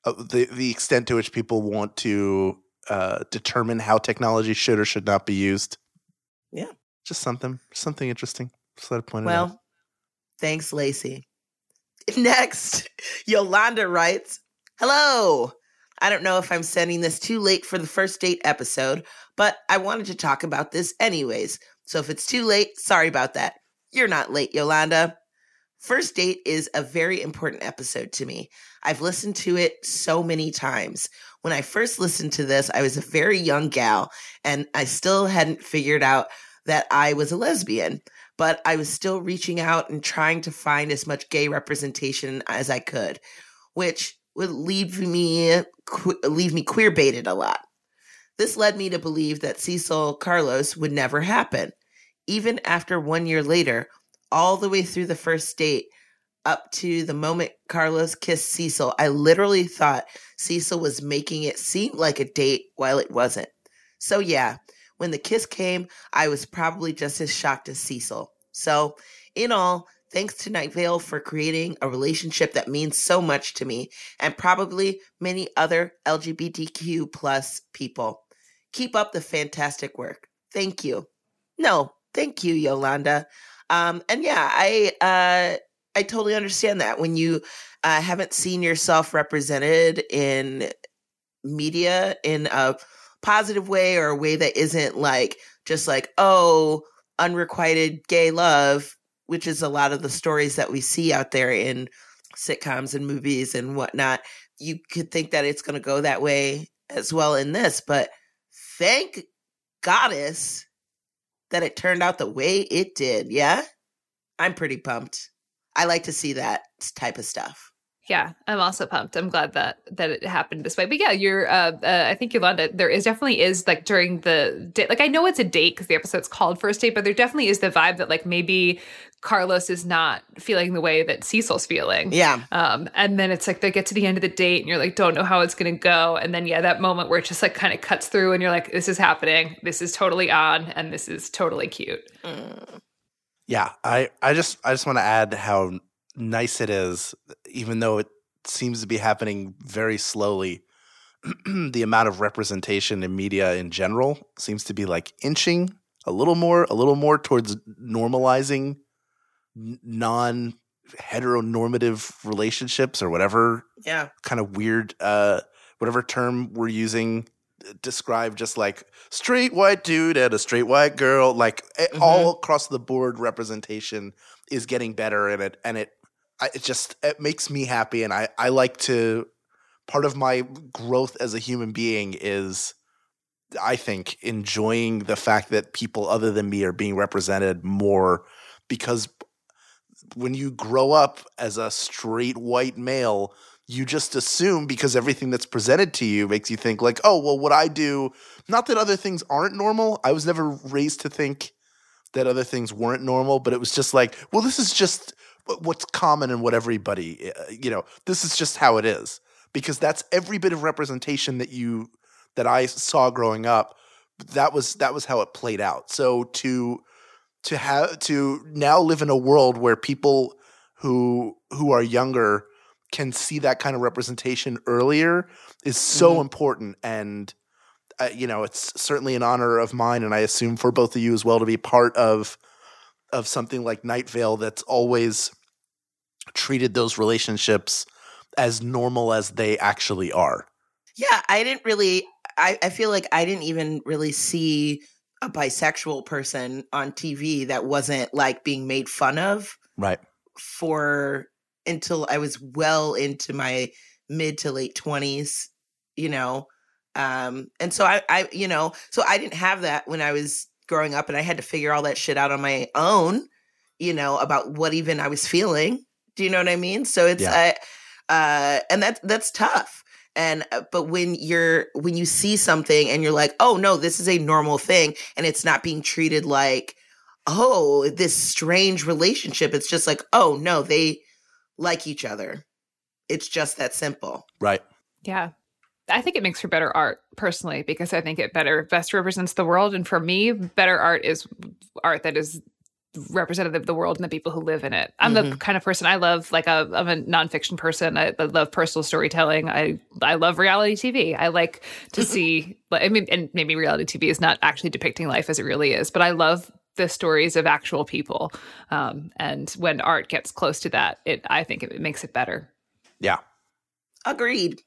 uh, the the extent to which people want to uh, determine how technology should or should not be used. Yeah. just something, something interesting. Just let it point it Well, out. thanks, Lacey. Next, Yolanda writes Hello. I don't know if I'm sending this too late for the first date episode, but I wanted to talk about this anyways. So if it's too late, sorry about that. You're not late, Yolanda. First Date is a very important episode to me. I've listened to it so many times. When I first listened to this, I was a very young gal and I still hadn't figured out that I was a lesbian, but I was still reaching out and trying to find as much gay representation as I could, which would leave me leave me queer baited a lot. This led me to believe that Cecil Carlos would never happen. Even after one year later, all the way through the first date, up to the moment Carlos kissed Cecil, I literally thought Cecil was making it seem like a date while it wasn't. So, yeah, when the kiss came, I was probably just as shocked as Cecil. So, in all, thanks to Night Vale for creating a relationship that means so much to me and probably many other LGBTQ plus people. Keep up the fantastic work. Thank you. No, thank you, Yolanda. Um, and yeah, I uh, I totally understand that when you uh, haven't seen yourself represented in media in a positive way or a way that isn't like just like oh unrequited gay love, which is a lot of the stories that we see out there in sitcoms and movies and whatnot. You could think that it's going to go that way as well in this, but thank goddess that it turned out the way it did. Yeah. I'm pretty pumped. I like to see that type of stuff. Yeah, I'm also pumped. I'm glad that that it happened this way. But yeah, you're. Uh, uh, I think Yolanda, there is definitely is like during the date. Like I know it's a date because the episode's called first date, but there definitely is the vibe that like maybe Carlos is not feeling the way that Cecil's feeling. Yeah. Um, and then it's like they get to the end of the date and you're like, don't know how it's gonna go. And then yeah, that moment where it just like kind of cuts through and you're like, this is happening, this is totally on, and this is totally cute. Mm. Yeah, I, I just I just want to add how nice it is, even though it seems to be happening very slowly. the amount of representation in media in general seems to be like inching a little more, a little more towards normalizing non heteronormative relationships or whatever Yeah. kind of weird uh whatever term we're using uh, describe just like straight white dude and a straight white girl like eh, Mhm. all across the board representation is getting better and it and it I, it just it makes me happy, and I I like to. Part of my growth as a human being is, I think, enjoying the fact that people other than me are being represented more, because when you grow up as a straight white male, you just assume because everything that's presented to you makes you think like, oh, well, what I do, not that other things aren't normal. I was never raised to think that other things weren't normal, but it was just like, well, this is just what's common and what everybody, uh, you know, this is just how it is because that's every bit of representation that you that I saw growing up. That was that was how it played out. So to to have to now live in a world where people who who are younger can see that kind of representation earlier is so mm-hmm. important and uh, you know it's certainly an honor of mine and i assume for both of you as well to be part of of something like night vale that's always treated those relationships as normal as they actually are yeah i didn't really i, I feel like i didn't even really see a bisexual person on tv that wasn't like being made fun of right for until I was well into my mid to late 20s, you know. Um, and so I, I, you know, so I didn't have that when I was growing up and I had to figure all that shit out on my own, you know, about what even I was feeling. Do you know what I mean? So it's, yeah. uh, uh, and that's, that's tough. And, uh, but when you're, when you see something and you're like, oh no, this is a normal thing and it's not being treated like, oh, this strange relationship. It's just like, oh no, they, like each other. It's just that simple. Right. Yeah. I think it makes for better art personally because I think it better best represents the world. And for me, better art is art that is representative of the world and the people who live in it. I'm mm-hmm. the kind of person I love, like a, I'm a nonfiction person. I, I, love personal storytelling. I I love reality TV. I like to see. I mean, and maybe reality TV is not actually depicting life as it really is, but I love the stories of actual people. Um, and when art gets close to that, it I think it, it makes it better. Yeah, agreed.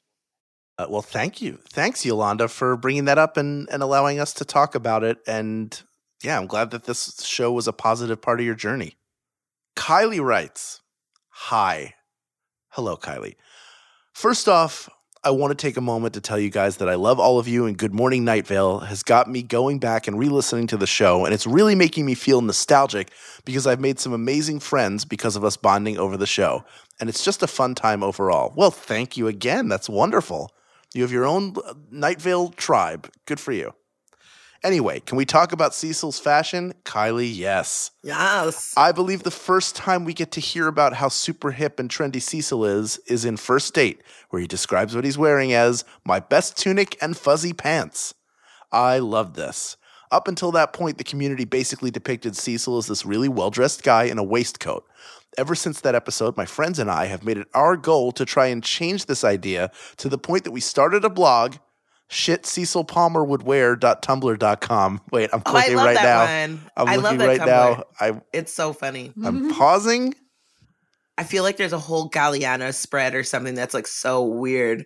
Uh, well, thank you, thanks Yolanda for bringing that up and and allowing us to talk about it. And yeah, I'm glad that this show was a positive part of your journey. Kylie writes, "Hi, hello, Kylie." First off, I want to take a moment to tell you guys that I love all of you, and Good Morning Night Vale has got me going back and re listening to the show, and it's really making me feel nostalgic because I've made some amazing friends because of us bonding over the show, and it's just a fun time overall. Well, thank you again. That's wonderful. You have your own Night Vale tribe. Good for you. Anyway, can we talk about Cecil's fashion? Kylie, yes. Yes. I believe the first time we get to hear about how super hip and trendy Cecil is is in First Date, where he describes what he's wearing as my best tunic and fuzzy pants. I love this. Up until that point, the community basically depicted Cecil as this really well dressed guy in a waistcoat. Ever since that episode, my friends and I have made it our goal to try and change this idea to the point that we started a blog shit Cecil Palmer would wear.tumblr.com. Wait, I'm oh, clicking oh, right now. One. I'm I looking right Tumblr. now. I It's so funny. I'm mm-hmm. pausing. I feel like there's a whole Galliano spread or something that's like so weird.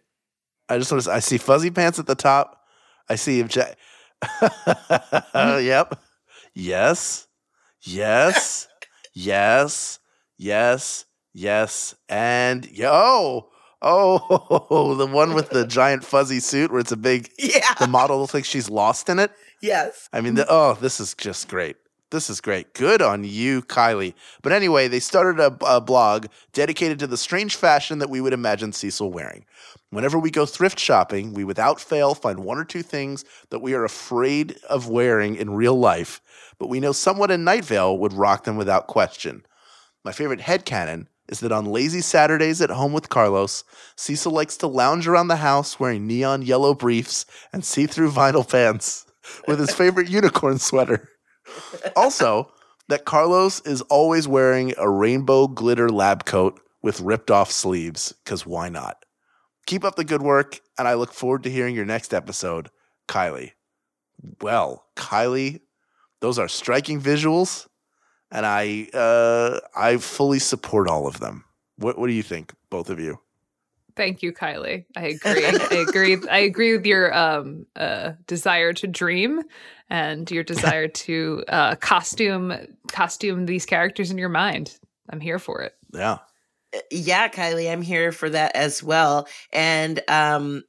I just want to I see fuzzy pants at the top. I see obje- Yep. Yes. Yes. yes. Yes. Yes. And yo. Oh, oh the one with the giant fuzzy suit where it's a big. Yeah. The model looks like she's lost in it. Yes. I mean, the, oh, this is just great. This is great. Good on you, Kylie. But anyway, they started a, a, blog dedicated to the strange fashion that we would imagine Cecil wearing. Whenever we go thrift shopping, we without fail find one or two things that we are afraid of wearing in real life, but we know someone in Night Vale would rock them without question. My favorite head headcanon is that on lazy Saturdays at home with Carlos, Cecil likes to lounge around the house wearing neon yellow briefs and see through vinyl pants with his favorite unicorn sweater. Also, that Carlos is always wearing a rainbow glitter lab coat with ripped off sleeves, because why not? Keep up the good work, and I look forward to hearing your next episode, Kylie. Well, Kylie, those are striking visuals and I uh, I fully support all of them. What what do you think, both of you? Thank you, Kylie. I agree. I agree. I agree with your um, uh, desire to dream and your desire to uh, costume costume these characters in your mind. I'm here for it. Yeah. Yeah, Kylie, I'm here for that as well. And um,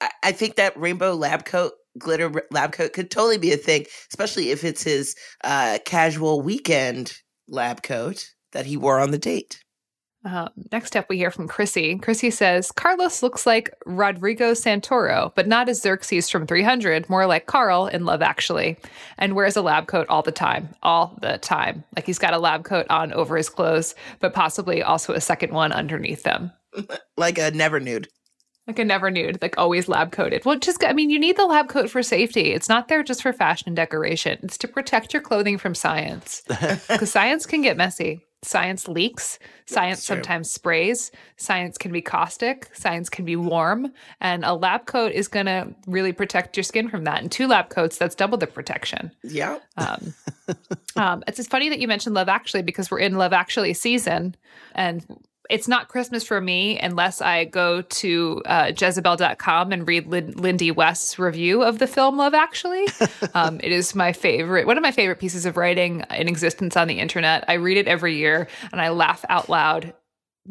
I, I think that rainbow lab coat, glitter lab coat could totally be a thing, especially if it's his uh, casual weekend lab coat that he wore on the date. Uh, next up, we hear from Chrissy. Chrissy says Carlos looks like Rodrigo Santoro, but not as Xerxes from 300, more like Carl in Love Actually, and wears a lab coat all the time, all the time. Like he's got a lab coat on over his clothes, but possibly also a second one underneath them. Like a never nude. Like a never nude, like always lab coated. Well, just, I mean, you need the lab coat for safety. It's not there just for fashion and decoration, it's to protect your clothing from science. Because science can get messy. Science leaks, science true. sometimes sprays, science can be caustic, science can be warm, and a lab coat is going to really protect your skin from that. And two lab coats, that's double the protection. Yeah. Um, um, it's funny that you mentioned Love Actually because we're in Love Actually season, and it's not Christmas for me unless I go to uh, Jezebel.com and read Lin- Lindy West's review of the film Love Actually. um, it is my favorite, one of my favorite pieces of writing in existence on the internet. I read it every year and I laugh out loud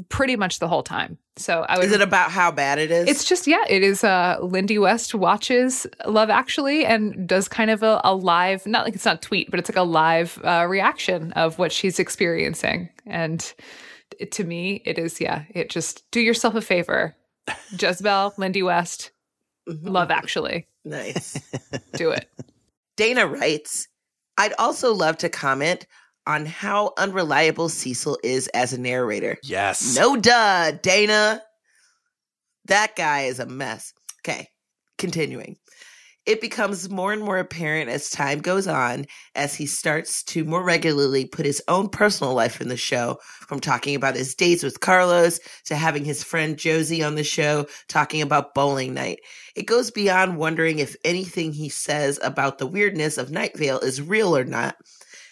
pretty much the whole time. So I would. Is it about how bad it is? It's just yeah, it is. Uh, Lindy West watches Love Actually and does kind of a, a live, not like it's not tweet, but it's like a live uh, reaction of what she's experiencing. And to me, it is yeah. It just do yourself a favor, Jezebel, Lindy West, mm-hmm. Love Actually, nice. do it. Dana writes, I'd also love to comment on how unreliable Cecil is as a narrator. Yes. No duh, Dana. That guy is a mess. Okay, continuing. It becomes more and more apparent as time goes on as he starts to more regularly put his own personal life in the show, from talking about his dates with Carlos to having his friend Josie on the show talking about bowling night. It goes beyond wondering if anything he says about the weirdness of Night Vale is real or not,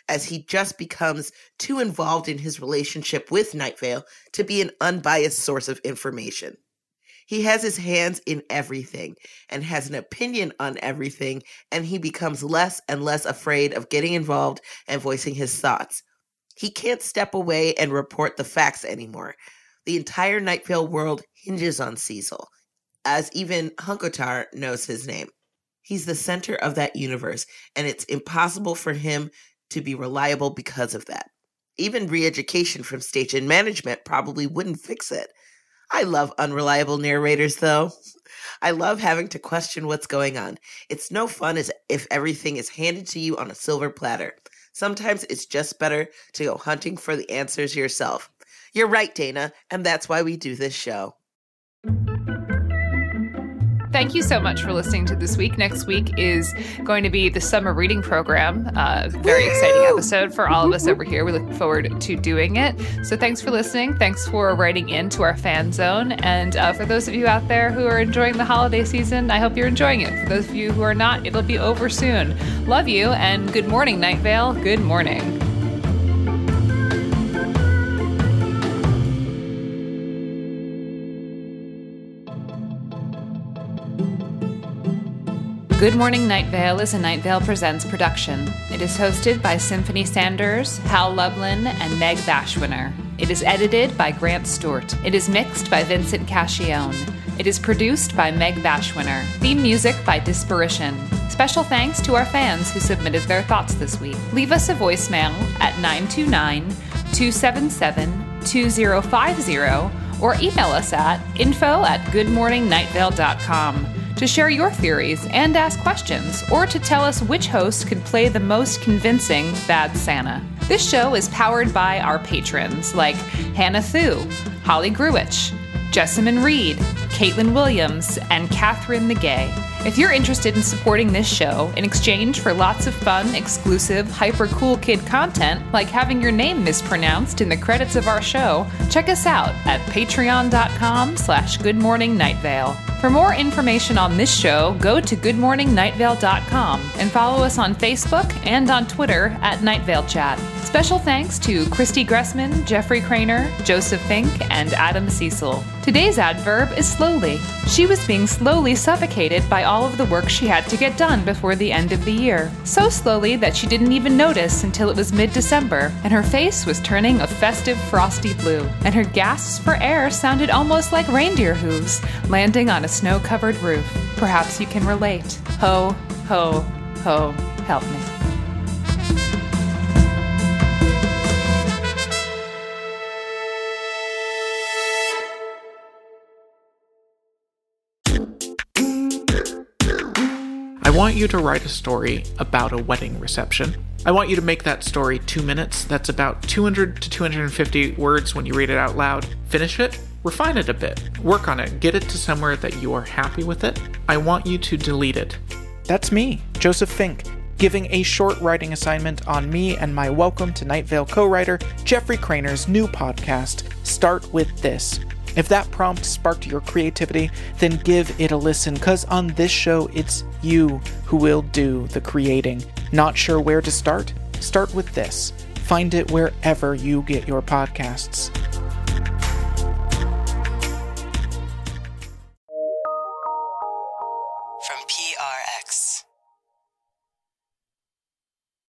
as he just becomes too involved in his relationship with Night Vale to be an unbiased source of information. He has his hands in everything and has an opinion on everything, and he becomes less and less afraid of getting involved and voicing his thoughts. He can't step away and report the facts anymore. The entire Night Vale world hinges on Cecil, as even Huntokar knows his name. He's the center of that universe, and it's impossible for him to be reliable because of that. Even re education from station management probably wouldn't fix it. I love unreliable narrators, though. I love having to question what's going on. It's no fun as if everything is handed to you on a silver platter. Sometimes it's just better to go hunting for the answers yourself. You're right, Dana, and that's why we do this show. Thank you so much for listening to this week. Next week is going to be the summer reading program. Uh, very exciting episode for all of us over here. We look forward to doing it. So thanks for listening. Thanks for writing into our fan zone. And uh, for those of you out there who are enjoying the holiday season, I hope you're enjoying it. For those of you who are not, it'll be over soon. Love you and good morning, Night Vale. Good morning. Good Morning Night Vale is a Night Vale Presents production. It is hosted by Symphony Sanders, Hal Lublin, and Meg Bashwiner. It is edited by Grant Stewart. It is mixed by Vincent Cacchione. It is produced by Meg Bashwiner. Theme music by Disparition. Special thanks to our fans who submitted their thoughts this week. Leave us a voicemail at 929 277 2050 or email us at info at goodmorningnightvale.com to share your theories and ask questions, or to tell us which host could play the most convincing Bad Santa. This show is powered by our patrons like Hannah Thu, Holly Gruich, Jessamine Reed, Caitlin Williams, and Catherine the Gay. If you're interested in supporting this show in exchange for lots of fun, exclusive, hyper cool kid content, like having your name mispronounced in the credits of our show, check us out at patreon.com slash goodmorningnightvale. For more information on this show, go to goodmorningnightvale.com and follow us on Facebook and on Twitter at Night Chat. Special thanks to Christy Gressman, Jeffrey Cranor, Joseph Fink, and Adam Cecil. Today's adverb is slowly. She was being slowly suffocated by all of the work she had to get done before the end of the year. So slowly that she didn't even notice until it was mid December, and her face was turning a festive frosty blue, and her gasps for air sounded almost like reindeer hooves landing on a snow covered roof. Perhaps you can relate. Ho, ho, ho, help me. Want you to write a story about a wedding reception. I want you to make that story two minutes. That's about 200 to 250 words when you read it out loud. Finish it, refine it a bit, work on it, get it to somewhere that you are happy with it. I want you to delete it. That's me, Joseph Fink, giving a short writing assignment on me and my Welcome to Night Vale co writer, Jeffrey Cranor's new podcast, Start With This. If that prompt sparked your creativity, then give it a listen, because on this show, it's you who will do the creating. Not sure where to start? Start with this. Find it wherever you get your podcasts.